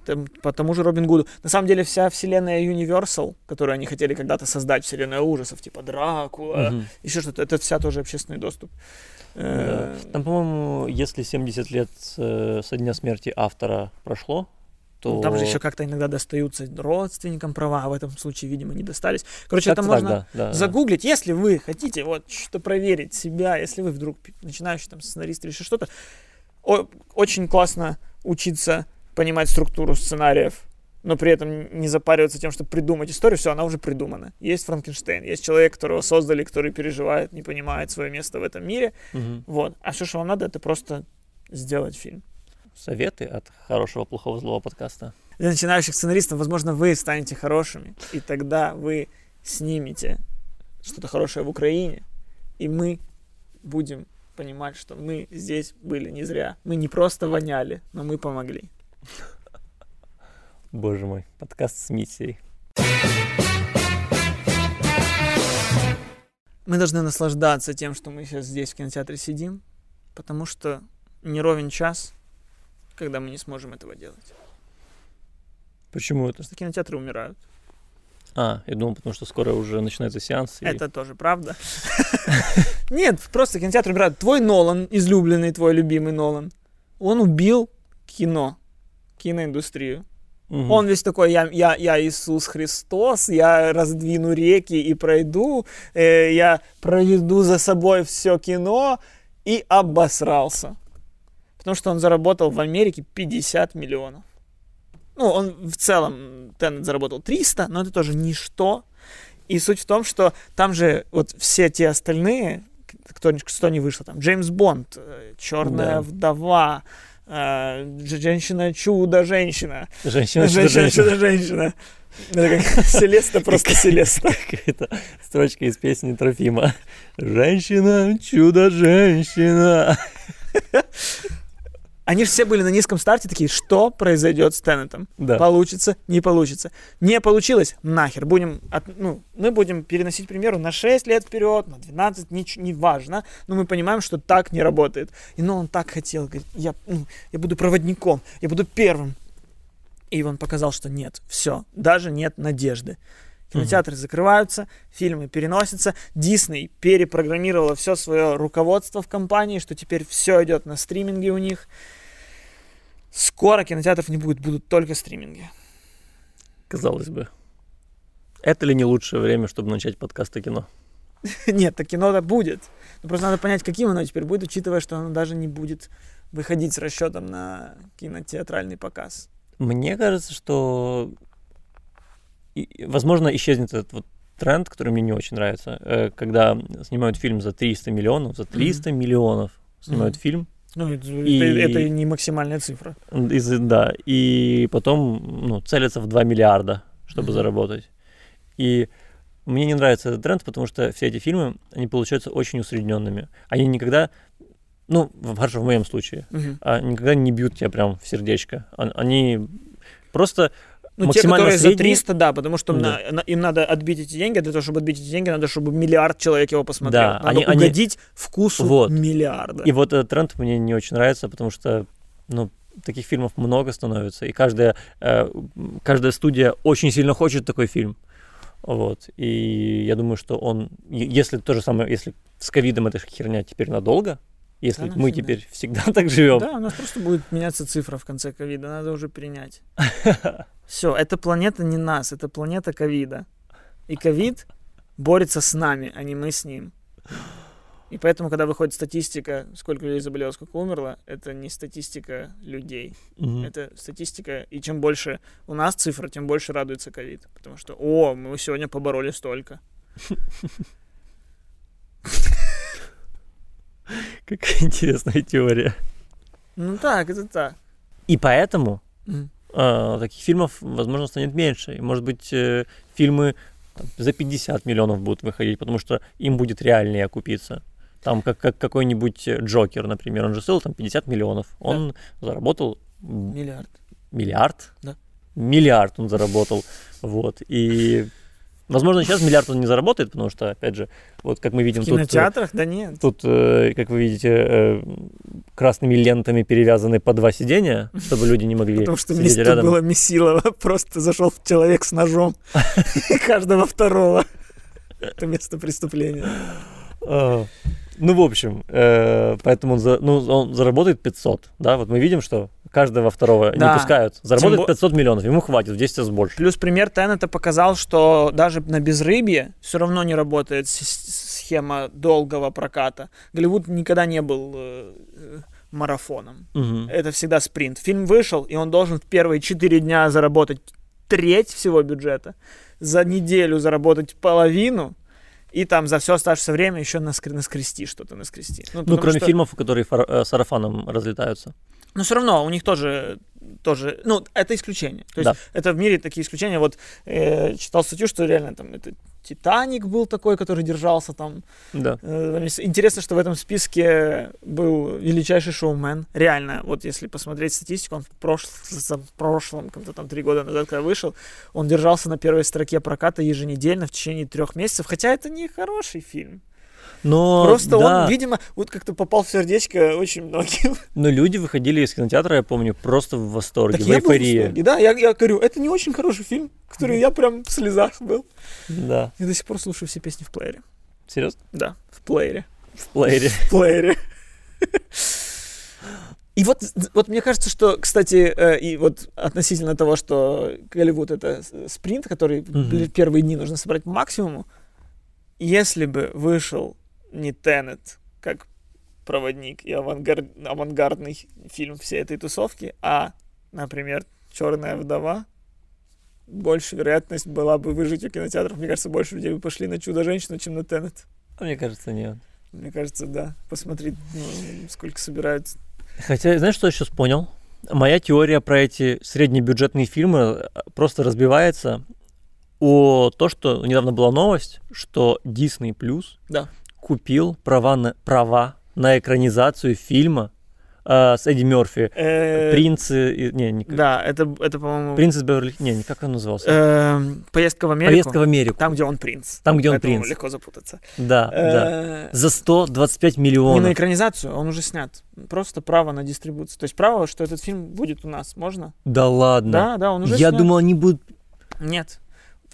там, по тому же Робин Гуду. На самом деле вся вселенная Universal, которую они хотели когда-то создать, вселенная ужасов, типа Дракула,
Мгм.
еще что-то, это вся тоже общественный доступ.
Да. Там, по-моему, если 70 лет э, со дня смерти автора прошло, то...
Ну, Там же еще как-то иногда достаются родственникам права, а в этом случае, видимо, не достались. Короче, это
Как-то так,
можно
да, да, да.
загуглить, если вы хотите вот что-то проверить себя, если вы вдруг начинающий там сценарист или еще что-то. О- очень классно учиться понимать структуру сценариев, но при этом не запариваться тем, чтобы придумать историю, все, она уже придумана. Есть Франкенштейн, есть человек, которого создали, который переживает, не понимает свое место в этом мире,
Мгм.
вот. А все, что вам надо, это просто сделать фильм.
Советы от хорошего, плохого, злого подкаста.
для начинающих сценаристов, возможно, вы станете хорошими, и тогда вы снимете что-то хорошее в Украине, и мы будем понимать, что мы здесь были не зря. Мы не просто воняли, но мы помогли.
Боже мой, подкаст с миссией.
Мы должны наслаждаться тем, что мы сейчас здесь в кинотеатре сидим, потому что не ровен час, когда мы не сможем этого делать.
Почему это?
Потому что кинотеатры умирают.
А, я думал, потому что скоро уже начинается сеанс. и-
Это тоже правда. Нет, просто кинотеатр убирают. Твой Нолан, излюбленный твой любимый Нолан, он убил кино, киноиндустрию.
Мгм.
Он весь такой, я, я, я Иисус Христос, я раздвину реки и пройду, э, я проведу за собой все кино и обосрался. Потому что он заработал в Америке 50 миллионов. Ну, он в целом, Теннет заработал 300, но это тоже ничто. И суть в том, что там же вот все те остальные, кто, кто не вышло, там Джеймс Бонд, Черная
Да.
вдова, э, Женщина-чудо, женщина.
Женщина,
Женщина,
женщина.
чудо-женщина. Это как Селеста, просто Селеста.
Какая-то строчка из песни Трофима. Женщина, чудо-женщина.
Они же все были на низком старте такие, что произойдет с Теннетом?
Да.
Получится, не получится. Не получилось, нахер. Будем, от- ну, мы будем переносить примеру на 6 лет вперед, на 12, нич- не важно. Но мы понимаем, что так не работает. И но он так хотел, говорит, я, ну, я буду проводником, я буду первым. И он показал, что нет, все, даже нет надежды. Кинотеатры закрываются, фильмы переносятся. Дисней перепрограммировала все свое руководство в компании, что теперь все идет на стриминге у них. Скоро кинотеатров не будет, будут только стриминги.
Казалось бы. Это ли не лучшее время, чтобы начать подкаст о кино?
Нет, так кино-то будет. Но просто надо понять, каким оно теперь будет, учитывая, что оно даже не будет выходить с расчетом на кинотеатральный показ.
Мне кажется, что, и- возможно, исчезнет этот вот тренд, который мне не очень нравится, э, когда снимают фильм за 300 миллионов, за 300 миллионов снимают
Мгм.
фильм,
Ну, это,
И-
это- это не максимальная цифра.
из, да, и потом ну, целятся в 2 миллиарда, чтобы
Мгм.
заработать. И мне не нравится этот тренд, потому что все эти фильмы, они получаются очень усредненными. Они никогда, ну, хорошо, в моем случае, а, никогда не бьют тебя прям в сердечко. Они просто
Ну, те,
максимально
которые за
средние-
300, да, потому что
Да.
на- на- им надо отбить эти деньги, а для того, чтобы отбить эти деньги, надо, чтобы миллиард человек его посмотрел.
Да,
надо
они- они-
угодить вкусу
Вот.
миллиарда.
И вот этот тренд мне не очень нравится, потому что, ну, таких фильмов много становится, и каждая, э, каждая студия очень сильно хочет такой фильм. Вот. И я думаю, что он, если то же самое, если с ковидом эта херня теперь надолго, если
Да,
мы
навсегда.
теперь всегда так живем,
Да, у нас просто будет меняться цифра в конце ковида, надо уже принять. Все, эта планета не нас, это планета ковида. И ковид борется с нами, а не мы с ним. И поэтому, когда выходит статистика, сколько людей заболело, сколько умерло, это не статистика людей.
Мгм.
Это статистика, и чем больше у нас цифра, тем больше радуется ковид. Потому что, о, мы сегодня побороли столько.
какая интересная теория.
Ну так, это так.
И поэтому А, таких фильмов, возможно, станет меньше. И, может быть, э, фильмы там, за 50 миллионов будут выходить, потому что им будет реальнее окупиться. Там как, как какой-нибудь э, Джокер, например, он же стоил там 50 миллионов. Он заработал м,
Миллиард.
миллиард.
Да.
миллиард он заработал, вот, и Возможно, сейчас миллиард он не заработает, потому что, опять же, вот как мы видим
В
тут... э,
кинотеатрах? Да нет.
Тут, э, как вы видите, э, красными лентами перевязаны по два сидения, чтобы люди не могли
Потому что место
рядом.
было Месилова. Просто зашел человек с ножом. Каждого второго. Это место преступления.
Ну, в общем, э, поэтому он, за- ну, он заработает 500, да, вот мы видим, что каждого второго
Да.
не пускают. Заработает
бо-
500 миллионов, ему хватит в 10 раз больше.
Плюс пример Теннета показал, что даже на безрыбье все равно не работает схема долгого проката. Голливуд никогда не был э, э, марафоном.
Мгм.
Это всегда спринт. Фильм вышел, и он должен в первые 4 дня заработать треть всего бюджета, за неделю заработать половину, и там за все оставшееся время еще наскр- наскрести что-то, наскрести.
Ну,
потому
кроме
что-
фильмов, которые фар- э, сарафаном разлетаются.
Но все равно у них тоже, тоже, ну, это исключение. То есть это в мире такие исключения. Вот э, читал статью, что реально там это Титаник был такой, который держался там.
Да.
Э, Интересно, что в этом списке был величайший шоумен. Реально, вот если посмотреть статистику, он в, прош- в прошлом, как-то там три года назад, когда вышел, он держался на первой строке проката еженедельно в течение трех месяцев, хотя это не хороший фильм.
Но,
Просто
да,
он, видимо, вот как-то попал в сердечко очень многим.
но люди выходили из кинотеатра, я помню, просто в восторге,
Так
в
я был в
эйфории.
восторге, Да, я, я говорю, это не очень хороший фильм, который я прям в слезах был.
Да.
Я до сих пор слушаю все песни в плеере.
Серьезно?
Да, в плеере.
В плеере.
В плеере. И вот, вот мне кажется, что, кстати, э, и вот относительно того, что Голливуд это спринт, который в первые дни нужно собрать по максимуму, если бы вышел не Теннет как проводник и авангар- авангардный фильм всей этой тусовки, а, например, Черная вдова, больше вероятность была бы выжить у кинотеатров. Мне кажется, больше людей бы пошли на Чудо-женщину, чем на Теннет.
А Мне кажется, нет.
Мне кажется, да. Посмотри, ну, сколько собирают.
Хотя, знаешь, что я сейчас понял? Моя теория про эти среднебюджетные фильмы э, просто разбивается о то, что недавно была новость, что Disney Plus
Да.
купил права на, права на экранизацию фильма э, с Эдди Мерфи.
Э,
Принцы... и- Не, не,
Да, это, это по-моему,
Принц из Беверли... Не, не как он назывался?
эм, поездка в Америку.
Поездка в Америку.
Там, где он принц.
Там, где он
Поэтому
принц.
легко запутаться.
Да, да.
Э,
За 125
Не на
миллионов.
экранизацию, он уже снят. Просто право на дистрибуцию. То есть право, что этот фильм будет у нас, можно?
Да ладно.
Да, да, он уже
Я
снят.
думал, они будут...
Нет.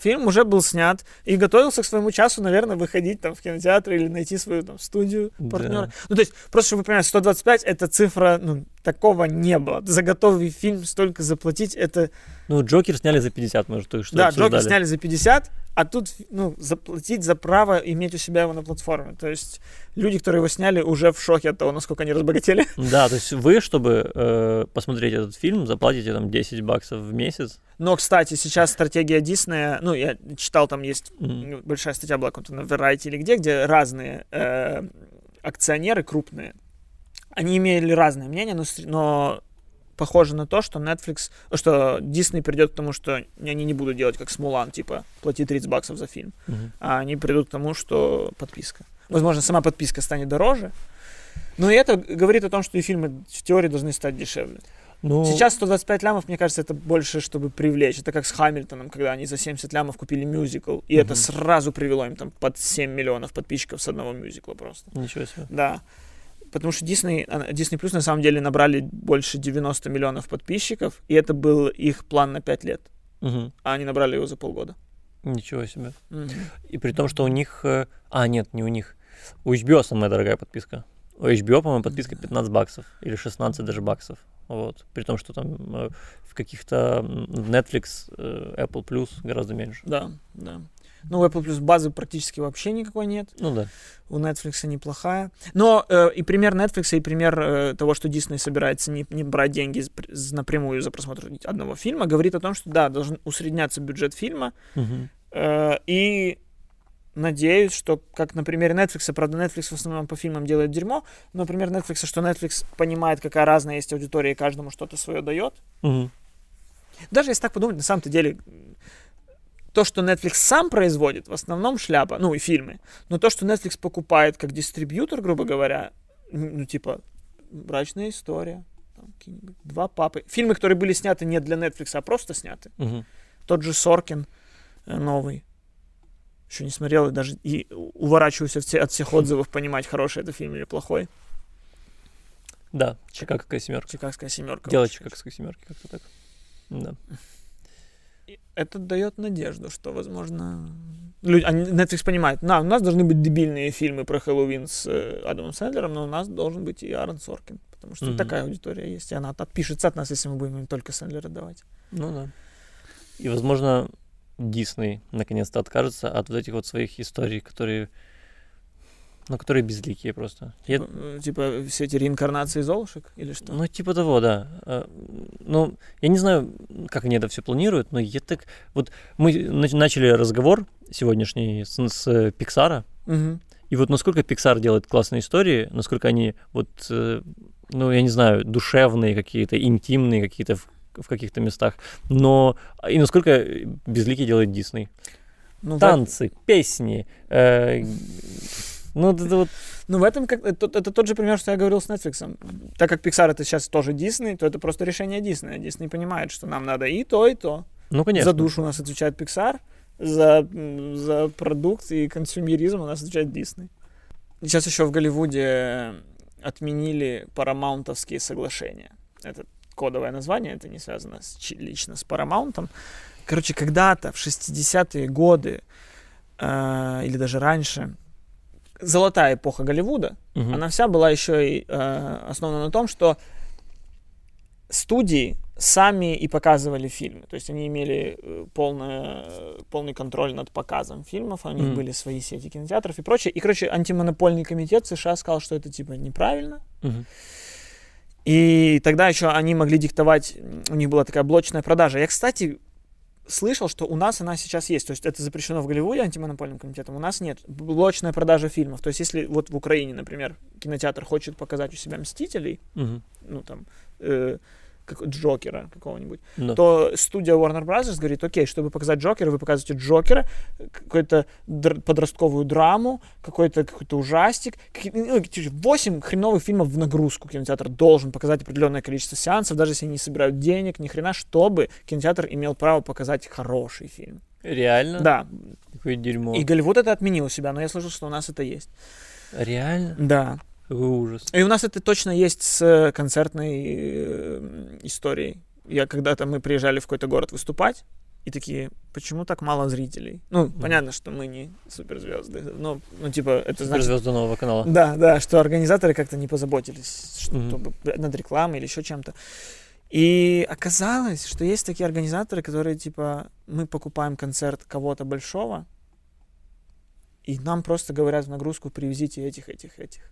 Фильм уже был снят и готовился к своему часу, наверное, выходить там в кинотеатр или найти свою там студию
Да.
партнера. Ну, то есть, просто чтобы вы понимали, 125 это цифра, ну, такого не было. За готовый фильм столько заплатить, это...
Ну, Джокер сняли за 50, мы уже только что
да,
обсуждали.
Джокер сняли за 50, а тут, ну, заплатить за право иметь у себя его на платформе. То есть, люди, которые его сняли, уже в шоке от того, насколько они разбогатели.
Да, то есть вы, чтобы э, посмотреть этот фильм, заплатите там 10 баксов в месяц.
Но, кстати, сейчас стратегия Диснея, ну, я читал, там есть ну, большая статья была на Variety или где, где разные э, акционеры крупные, они имели разное мнение, но, но похоже на то, что Netflix, что Disney придет к тому, что они не будут делать как с Мулан, типа, плати 30 баксов за фильм,
Мгм.
а они придут к тому, что подписка. Возможно, сама подписка станет дороже, но и это говорит о том, что и фильмы в теории должны стать дешевле.
Ну,
Сейчас 125 лямов, мне кажется, это больше, чтобы привлечь. Это как с Хамильтоном, когда они за 70 лямов купили мюзикл, и это
Мгм.
сразу привело им там под 7 миллионов подписчиков с одного мюзикла просто.
Ничего себе.
Да. Потому что Disney, а, Disney Plus на самом деле набрали больше 90 миллионов подписчиков, и это был их план на 5 лет.
Мгм.
А они набрали его за полгода.
Ничего себе.
Мгм.
И при том, что у них... э, А, нет, не у них. У HBO самая дорогая подписка. У HBO, по-моему, подписка 15 баксов. Или 16 даже баксов. Вот. При том, что там э, в каких-то Netflix, э, Apple Plus гораздо меньше.
Да, да. Ну, у Apple Plus базы практически вообще никакой нет.
Ну да.
у Netflix неплохая. Но э, и пример Netflix, и пример э, того, что Disney собирается не, не брать деньги напрямую за просмотр одного фильма, говорит о том, что да, должен усредняться бюджет фильма.
Мгм.
э, и надеюсь, что, как на примере Netflix, правда, Netflix в основном по фильмам делает дерьмо, но, например, Netflix, что Netflix понимает, какая разная есть аудитория, и каждому что-то свое дает.
Мгм.
Даже если так подумать, на самом-то деле, то, что Netflix сам производит, в основном шляпа, ну и фильмы. Но то, что Netflix покупает как дистрибьютор, грубо говоря, ну типа брачная история, там, два папы. Фильмы, которые были сняты не для Netflix, а просто сняты.
Мгм.
Тот же Соркин э, новый. Еще не смотрел и даже и уворачиваюсь от, все- от всех отзывов понимать, хороший это фильм или плохой.
Да, Чикагская семерка.
Чикагская семерка.
Дело Чикагской семерки, как-то так. Да.
Это дает надежду, что, возможно, люди, они, Netflix понимает, на, у нас должны быть дебильные фильмы про Хэллоуин с э, Адамом Сэндлером, но у нас должен быть и Аарон Соркин, потому что
Мгм.
такая аудитория есть, и она отпишется от нас, если мы будем им только Сэндлера давать.
Ну да. И, возможно, Дисней наконец-то откажется от вот этих вот своих историй, которые, ну, которые безликие просто. Я-
Типа, э, типа все эти реинкарнации Золушек или что?
Ну, типа того, да. А, Ну, я не знаю, как они это все планируют, но я так... Вот мы нач- начали разговор сегодняшний с, с Pixar,
Мгм.
и вот насколько Pixar делает классные истории, насколько они вот, э, ну, я не знаю, душевные какие-то, интимные какие-то в, в каких-то местах, но и насколько безликий делает Дисней.
Ну,
Танцы, песни, э, ну, это вот,
ну, в этом как, это, это тот же пример, что я говорил с Netflix. Так как Pixar это сейчас тоже Дисней, то это просто решение Диснея. Дисней понимает, что нам надо и то, и то.
ну, конечно.
За душу у нас отвечает Pixar, за, за продукт и консюмеризм у нас отвечает Disney. Сейчас еще в Голливуде отменили парамаунтовские соглашения. Это кодовое название, это не связано с, лично с Paramount. Короче, когда-то в 60-е годы э, или даже раньше золотая эпоха Голливуда,
Мгм.
она вся была еще и э, основана на том, что студии сами и показывали фильмы. То есть они имели э, полное, полный контроль над показом фильмов, у них
Мгм.
были свои сети кинотеатров и прочее. И, короче, антимонопольный комитет США сказал, что это типа неправильно.
Мгм.
И тогда еще они могли диктовать, у них была такая блочная продажа. Я, кстати, слышал, что у нас она сейчас есть. То есть это запрещено в Голливуде антимонопольным комитетом, у нас нет. Блочная продажа фильмов. То есть если вот в Украине, например, кинотеатр хочет показать у себя «Мстителей»,
Мгм.
ну там, э, как, Джокера какого-нибудь,
Да.
то студия Warner Bros. говорит, окей, чтобы показать Джокера, вы показываете Джокера, какую-то др- подростковую драму, какой-то какой-то ужастик, ну, 8 хреновых фильмов в нагрузку кинотеатр должен показать определенное количество сеансов, даже если они не собирают денег, ни хрена, чтобы кинотеатр имел право показать хороший фильм.
Реально?
Да,
Какое дерьмо.
и Голливуд это отменил у себя, но я слышал, что у нас это есть.
Реально?
Да.
Ужас.
И у нас это точно есть с э, концертной э, историей. Я когда-то мы приезжали в какой-то город выступать, и такие, почему так мало зрителей? Ну, понятно, что мы не суперзвезды, но, ну, типа, это значит...
Суперзвезда нового канала.
Да, да, что организаторы как-то не позаботились чтобы над рекламой или еще чем-то. И оказалось, что есть такие организаторы, которые, типа, мы покупаем концерт кого-то большого, и нам просто говорят в нагрузку, привезите этих, этих, этих.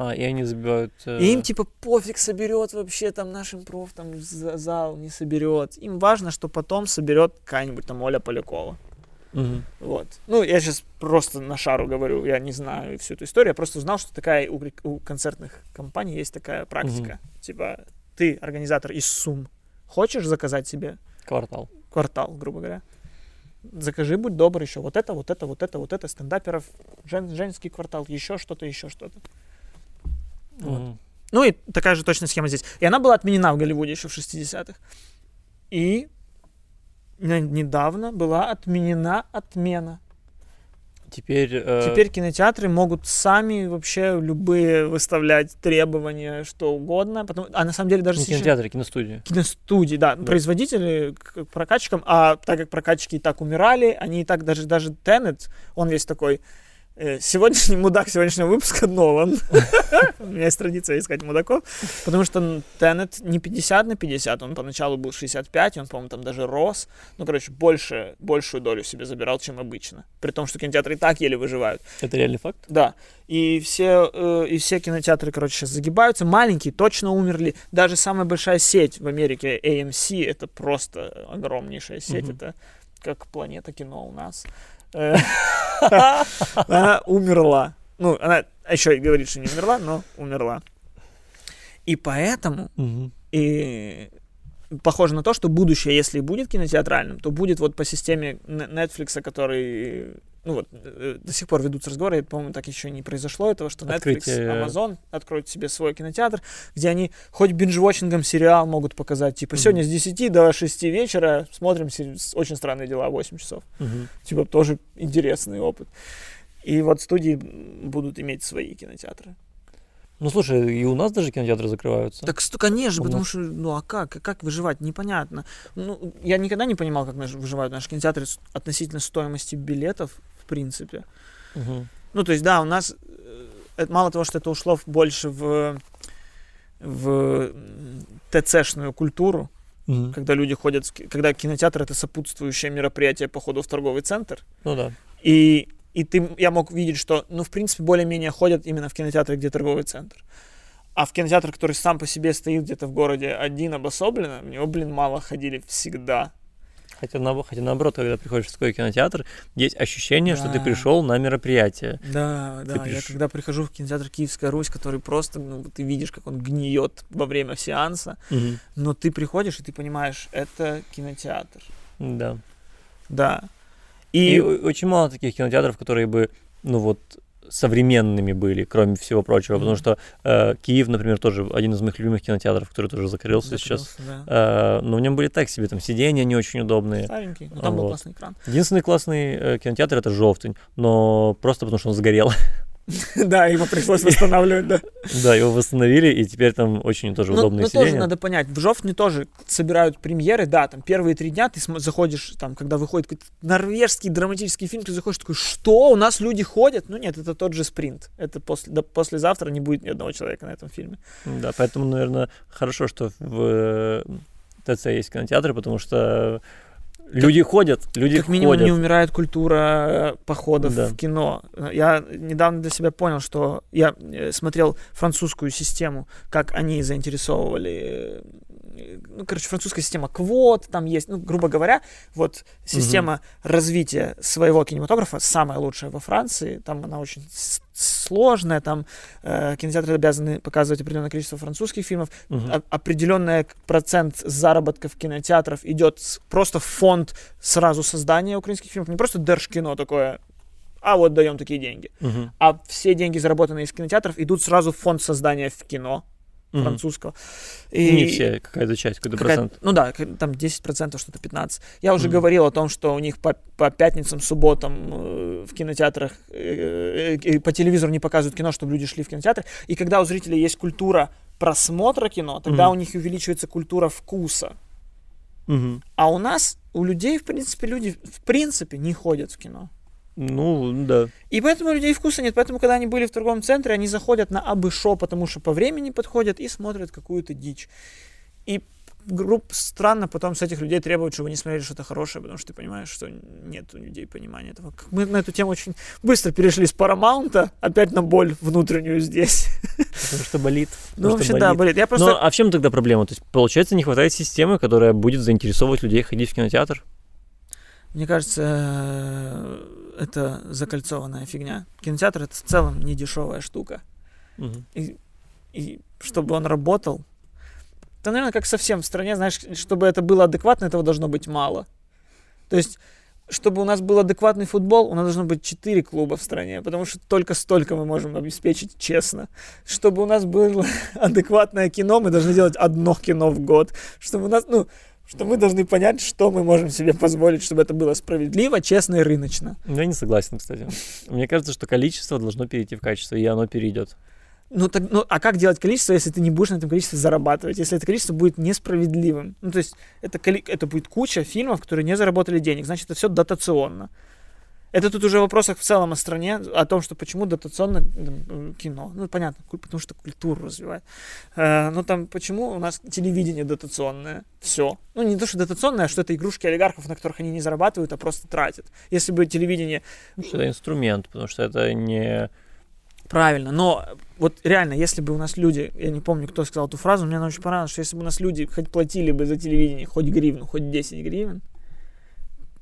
А, и они забивают... э,
И им типа пофиг соберет вообще там наш импров, там за- зал не соберет. Им важно, что потом соберет какая-нибудь там Оля Полякова.
мгм.
Вот. Ну, я сейчас просто на шару говорю, я не знаю всю эту историю, я просто узнал, что такая у, у концертных компаний есть такая практика. Типа, ты, организатор из Сум, хочешь заказать себе
Квартал.
квартал, грубо говоря? Закажи, будь добр, еще вот это, вот это, вот это, вот это, стендаперов, жен- женский квартал, еще что-то, еще что-то. Вот. Ну и такая же точная схема здесь. И она была отменена в Голливуде еще в 60-х. И не- недавно была отменена отмена.
Теперь... э,
Теперь кинотеатры могут сами вообще любые выставлять требования, что угодно. Потому, а на самом деле даже
Не
сейчас...
кинотеатры, киностудии.
Киностудии, да,
Да.
производители к прокатчикам, а так как прокатчики и так умирали, они и так даже даже Теннет, он весь такой э, сегодняшний мудак сегодняшнего выпуска Нолан. У меня есть традиция искать мудаков, потому что Теннет не 50 на 50, он поначалу был 65, и он, по-моему, там даже рос. Ну, короче, больше, большую долю себе забирал, чем обычно. При том, что кинотеатры и так еле выживают.
Это реальный факт?
Да. И все, э, и все кинотеатры, короче, сейчас загибаются. Маленькие точно умерли. Даже самая большая сеть в Америке, AMC, это просто огромнейшая сеть. Это как планета кино у нас. Она умерла. Ну, она еще и говорит, что не умерла, но умерла. И поэтому и похоже на то, что будущее, если будет кинотеатральным, то будет вот по системе Netflix, который... ну вот, э, до сих пор ведутся разговоры, по-моему, так еще не произошло этого, что Netflix,
Открытие.
Amazon откроют себе свой кинотеатр, где они хоть бинж-вотчингом сериал могут показать, типа,
Мгм.
сегодня с 10 до 6 вечера смотрим «Очень странные дела» 8 часов.
Мгм.
Типа, тоже интересный опыт. И вот студии будут иметь свои кинотеатры.
Ну, слушай, и у нас даже кинотеатры закрываются.
Так, конечно,
У
потому
нас-
что, ну а как, А как выживать, непонятно. Ну, я никогда не понимал, как наш- выживают наши кинотеатры относительно стоимости билетов, в принципе.
Мгм.
Ну, то есть, да, у нас э, мало того, что это ушло в- больше в, в ТЦшную культуру,
Мгм.
когда люди ходят, когда кинотеатр это сопутствующее мероприятие по ходу в торговый центр.
Ну да.
И, и ты, я мог видеть, что, ну, в принципе, более-менее ходят именно в кинотеатры, где торговый центр. А в кинотеатр, который сам по себе стоит где-то в городе один обособленно, в него, блин, мало ходили всегда.
Хотя, на- хотя наоборот, когда приходишь в такой кинотеатр, есть ощущение, что ты
Да.
пришел на мероприятие.
Да, да. Я
пишешь-
когда прихожу в кинотеатр Киевская Русь, который просто, ну, ты видишь, как он гниет во время сеанса,
Мгм.
но ты приходишь и ты понимаешь, это кинотеатр.
Да.
Да.
И,
И,
очень мало таких кинотеатров, которые бы, ну вот, современными были, кроме всего прочего, потому
Мгм.
что э, Киев, например, тоже один из моих любимых кинотеатров, который тоже закрылся сейчас.
закрылся, да.
Э, но в нем были так себе, там сиденья не очень удобные.
Старенький, но там был
Вот.
классный экран.
Единственный классный э, кинотеатр это Жовтень, но просто потому что он сгорел.
Да, его пришлось восстанавливать, да.
да, его восстановили, и теперь там очень тоже
Ну,
удобные
ну, тоже надо понять, в Жовтне тоже собирают премьеры, да, там первые три дня ты заходишь, там, когда выходит какой-то норвежский драматический фильм, ты заходишь такой, что, у нас люди ходят? Ну нет, это тот же спринт, это после, да, послезавтра не будет ни одного человека на этом фильме.
Да, поэтому, наверное, хорошо, что в э, ТЦ есть кинотеатры, потому что люди ходят, люди
как минимум
ходят.
не умирает культура э, походов
Да.
в кино. Я недавно для себя понял, что я э, смотрел французскую систему, как они заинтересовывали э, ну, короче, французская система квот, там есть, ну, грубо говоря, вот система развития своего кинематографа самая лучшая во Франции, там она очень сложная, там э, кинотеатры обязаны показывать определенное количество французских фильмов,
Мгм.
о- определенный процент заработков кинотеатров идет с- просто в фонд сразу создания украинских фильмов, не просто держкино такое, а вот даем такие деньги,
Мгм.
а все деньги, заработанные из кинотеатров, идут сразу в фонд создания в кино Французского.
Не все, какая-то часть, какой-то
какая-
процент.
Ну да, там 10%, что-то 15%. Я уже
Мгм.
говорил о том, что у них по, по пятницам, субботам э, в кинотеатрах, э, э, по телевизору не показывают кино, чтобы люди шли в кинотеатр. И когда у зрителей есть культура просмотра кино, тогда
Мгм.
у них увеличивается культура вкуса.
Мгм.
А у нас, у людей, в принципе, люди в принципе не ходят в кино.
Ну, да.
И поэтому у людей вкуса нет. Поэтому, когда они были в торговом центре, они заходят на абы шо, потому что по времени подходят и смотрят какую-то дичь. И групп странно потом с этих людей требовать, чтобы они смотрели что-то хорошее, потому что ты понимаешь, что нет у людей понимания этого. Мы на эту тему очень быстро перешли с Парамаунта опять на боль внутреннюю здесь.
Потому что болит.
Ну,
потому
вообще, да, болит. Я просто...
Ну, а в чем тогда проблема? То есть, получается, не хватает системы, которая будет заинтересовывать людей ходить в кинотеатр?
Мне кажется, это закольцованная фигня. Кинотеатр — это в целом не дешевая штука.
Мгм.
и чтобы он работал. Это, наверное, как совсем в стране, знаешь, чтобы это было адекватно, этого должно быть мало. То есть, чтобы у нас был адекватный футбол, у нас должно быть 4 клуба в стране, потому что только столько мы можем обеспечить честно. Чтобы у нас было адекватное кино, мы должны делать одно кино в год. Чтобы у нас, ну, что мы должны понять, что мы можем себе позволить, чтобы это было справедливо, честно и рыночно.
Ну, Я не согласен, кстати. Мне кажется, что количество должно перейти в качество, и оно перейдет.
Ну, так, ну, а как делать количество, если ты не будешь на этом количестве зарабатывать? Если это количество будет несправедливым? Ну, то есть, это, это будет куча фильмов, которые не заработали денег. Значит, это все дотационно. Это тут уже в вопросах в целом о стране, о том, что почему дотационно м, кино. Ну, понятно, потому что культуру развивает. Э, ну, там, почему у нас телевидение дотационное? Все. Ну, не то, что дотационное, а что это игрушки олигархов, на которых они не зарабатывают, а просто тратят. Если бы телевидение
Потому что это инструмент, потому что это не...
Правильно, но вот реально, если бы у нас люди, я не помню, кто сказал эту фразу, мне она очень понравилась, что если бы у нас люди хоть платили бы за телевидение хоть гривну, хоть 10 гривен,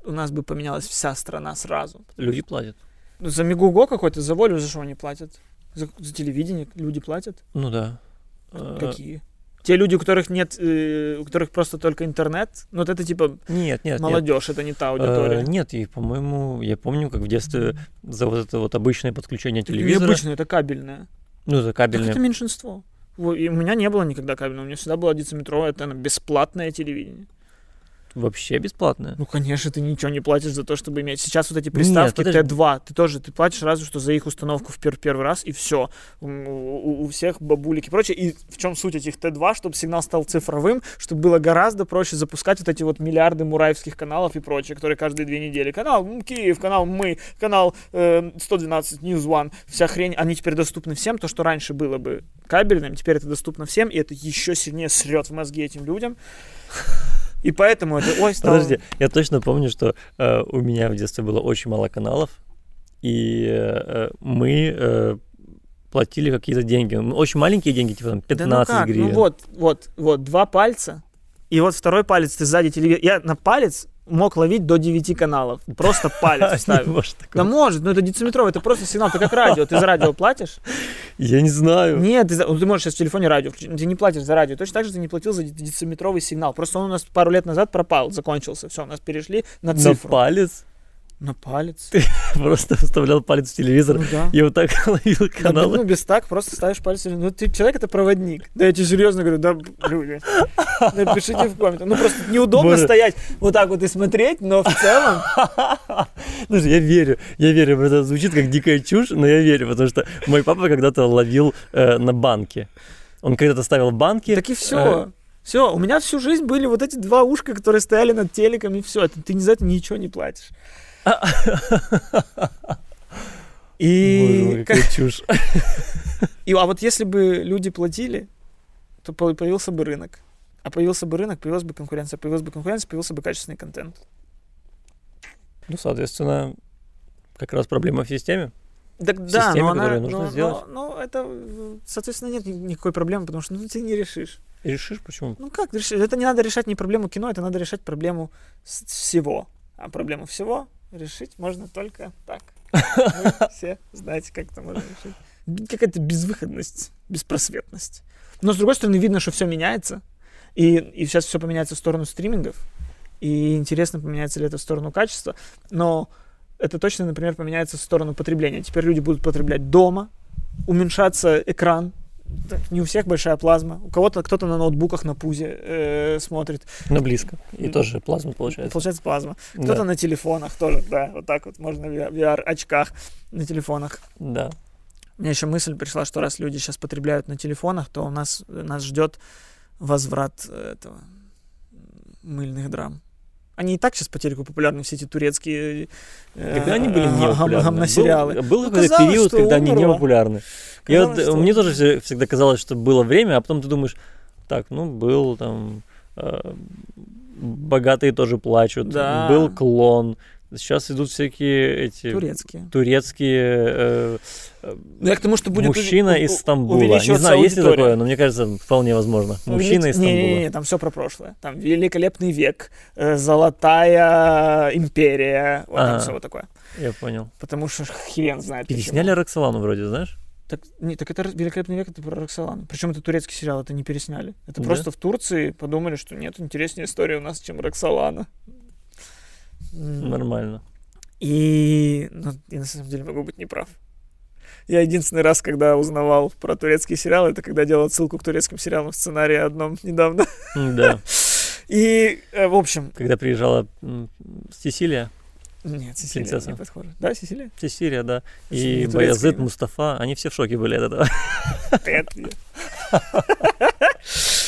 у нас бы поменялась вся страна сразу.
Люди платят.
Ну, за Мегуго какой-то, за волю, за что они платят? За, за телевидение люди платят?
Ну да. Э,
Какие? Те люди, у которых нет, э, у которых просто только интернет, ну вот это типа
Нет, нет, нет.
молодежь, это не та аудитория.
Э, Нет, и, по-моему, я помню, как в детстве за вот это вот обычное подключение телевизора,
Необычно, это кабельное.
ну, за
Так
кабельное,
это меньшинство. Во- И у меня не было никогда кабельного, у меня всегда было дециметровое, это бесплатное телевидение.
Вообще бесплатное.
Ну, конечно, ты ничего не платишь за то, чтобы иметь. Сейчас вот эти приставки
подожди.
Т2, ты тоже, ты платишь разве что за их установку в пер- первый раз, и все. У, у- у всех бабулек и прочее. И в чем суть этих Т2, чтобы сигнал стал цифровым, чтобы было гораздо проще запускать вот эти вот миллиарды мураевских каналов и прочее, которые каждые две недели. Канал Киев, канал Мы, канал э, 112, News One, вся хрень, они теперь доступны всем. То, что раньше было бы кабельным, теперь это доступно всем, и это еще сильнее срет в мозги этим людям. И поэтому это, ой, стало...
Подожди, я точно помню, что э, у меня в детстве было очень мало каналов, и э, мы э, платили какие-то деньги. Ну, Очень маленькие деньги, типа там 15
да ну как?
гривен.
Ну вот, вот, вот, два пальца, и вот второй палец ты сзади телевизора. Я на палец мог ловить до 9 каналов. Просто палец
может
Да может, но это дециметровый, это просто сигнал. Ты как радио, ты за радио платишь?
Я не знаю.
Нет, ты, за- ты можешь сейчас в телефоне радио включить, ты не платишь за радио. Точно так же ты не платил за де- дециметровый сигнал. Просто он у нас пару лет назад пропал, закончился. Все, у нас перешли на
На
цифру.
палец
На палец.
просто вставлял палец в телевизор
Ну да.
и вот так ловил
Да,
каналы.
ну, без так, просто ставишь палец. Ну, ты человек это проводник. Да, я тебе серьезно говорю, да, люди. Напишите в комментах. Ну, просто неудобно
Боже.
стоять вот так вот и смотреть, но в целом...
Слушай, я верю, я верю, это звучит как дикая чушь, но я верю, потому что мой папа когда-то ловил э, на банке. Он когда-то ставил банки.
Так и все.
э,
Все, у меня всю жизнь были вот эти два ушка, которые стояли над телеком, и все. Ты не за это ничего не платишь.
Боже
И,
мой, какая чушь.
и а вот если бы люди платили, то по- появился бы рынок. А появился бы рынок, появилась бы конкуренция, появилась бы конкуренция, появился бы качественный контент.
Ну, соответственно, как раз проблема в системе.
Так да,
системе,
но она,
которую нужно
но-
сделать.
но- но это, соответственно, нет ни- никакой проблемы, потому что ну, ты не решишь.
И решишь, почему?
Ну как решить? Это не надо решать не проблему кино, это надо решать проблему всего. А проблему всего решить можно только так. Вы все знаете, как это можно решить. Какая-то безвыходность, беспросветность. Но с другой стороны, видно, что все меняется. И, и сейчас все поменяется в сторону стримингов. И интересно, поменяется ли это в сторону качества. Но это точно, например, поменяется в сторону потребления. Теперь люди будут потреблять дома, уменьшаться экран. Да, Не у всех большая плазма. У кого-то кто-то на ноутбуках на пузе э, смотрит.
Но близко. И тоже плазма получается.
Получается плазма.
Да,
Кто-то на телефонах тоже, да, вот так вот можно в VR-очках на телефонах.
да.
Мне еще мысль пришла, что раз люди сейчас потребляют на телефонах, то у нас, нас ждет возврат э, этого мыльных драм. Они и так сейчас по телеку популярны, все эти турецкие э,
Когда они были
гам-
не популярны?
гамносериалы.
Был, был какой-то период, когда они не популярны. Я вот,
Казалось, что
мне тоже всегда казалось, что было время, а потом ты думаешь, так, ну, был там... э, богатые тоже плачут.
Да.
Был клон. Сейчас идут всякие эти...
Турецкие.
турецкие э, э,
Ну, я к тому, что будет
мужчина
у-
из Стамбула. Не знаю, есть ли такое, но мне кажется, вполне возможно. Мужчина из
Не,
Стамбула.
не, не, там все про прошлое. Там великолепный век, э, золотая империя, вот там
Ага.
все вот такое.
Я понял.
Потому что хрен знает. почему.
Пересняли Роксолану вроде, знаешь?
Так, не, так это великолепный век, это про Роксолану. Причем это турецкий сериал, это не пересняли. Это
Да?
просто в Турции подумали, что нет интереснее истории у нас, чем Роксолана.
Нормально.
И ну, я на самом деле могу быть неправ. Я единственный раз, когда узнавал про турецкий сериал, это когда делал ссылку к турецким сериалам в сценарии одном недавно.
Да.
И, э, в общем...
Когда приезжала Сесилия,
Нет, Сесилия
Принцесса.
не подходит. Да, Сесилия?
Сесилия, да, и Баязет,
да?
Мустафа, они все в шоке были от этого.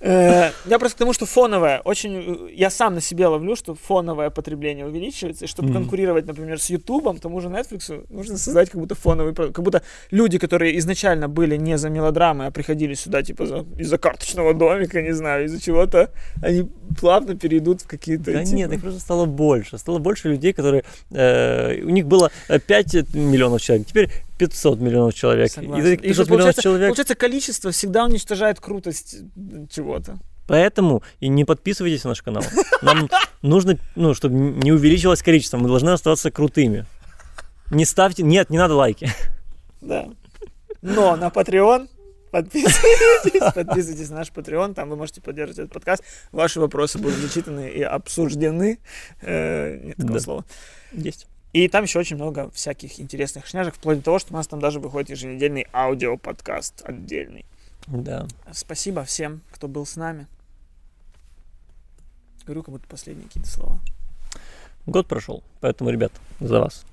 Э, Я просто к тому, что фоновое, очень, э, я сам на себе ловлю, что фоновое потребление увеличивается, и чтобы конкурировать, например, с Ютубом, тому же Netflix, нужно создать как будто фоновый как будто люди, которые изначально были не за мелодрамы, а приходили сюда типа за, из-за карточного домика, не знаю, из-за чего-то, они плавно перейдут в какие-то...
Да нет, их просто стало больше. Стало больше людей, которые... э, у них было э, 5 миллионов человек, теперь 500 миллионов человек.
Согласен.
И
И же
500 миллионов
получается,
человек...
получается, количество всегда уничтожает крутость э, чего-то.
Поэтому и не подписывайтесь на наш канал. Нам нужно, ну, чтобы не увеличилось количество, мы должны оставаться крутыми. Не ставьте... Нет, не надо лайки.
Да. Но на Patreon Подписывайтесь, подписывайтесь на наш Patreon, там вы можете поддерживать этот подкаст. Ваши вопросы будут зачитаны и обсуждены. Э, нет такого
Да.
слова.
Есть.
И там еще очень много всяких интересных шняжек, вплоть до того, что у нас там даже выходит еженедельный аудиоподкаст отдельный.
Да.
Спасибо всем, кто был с нами. Говорю, как будто последние какие-то слова.
Год прошел, поэтому, ребят, за вас.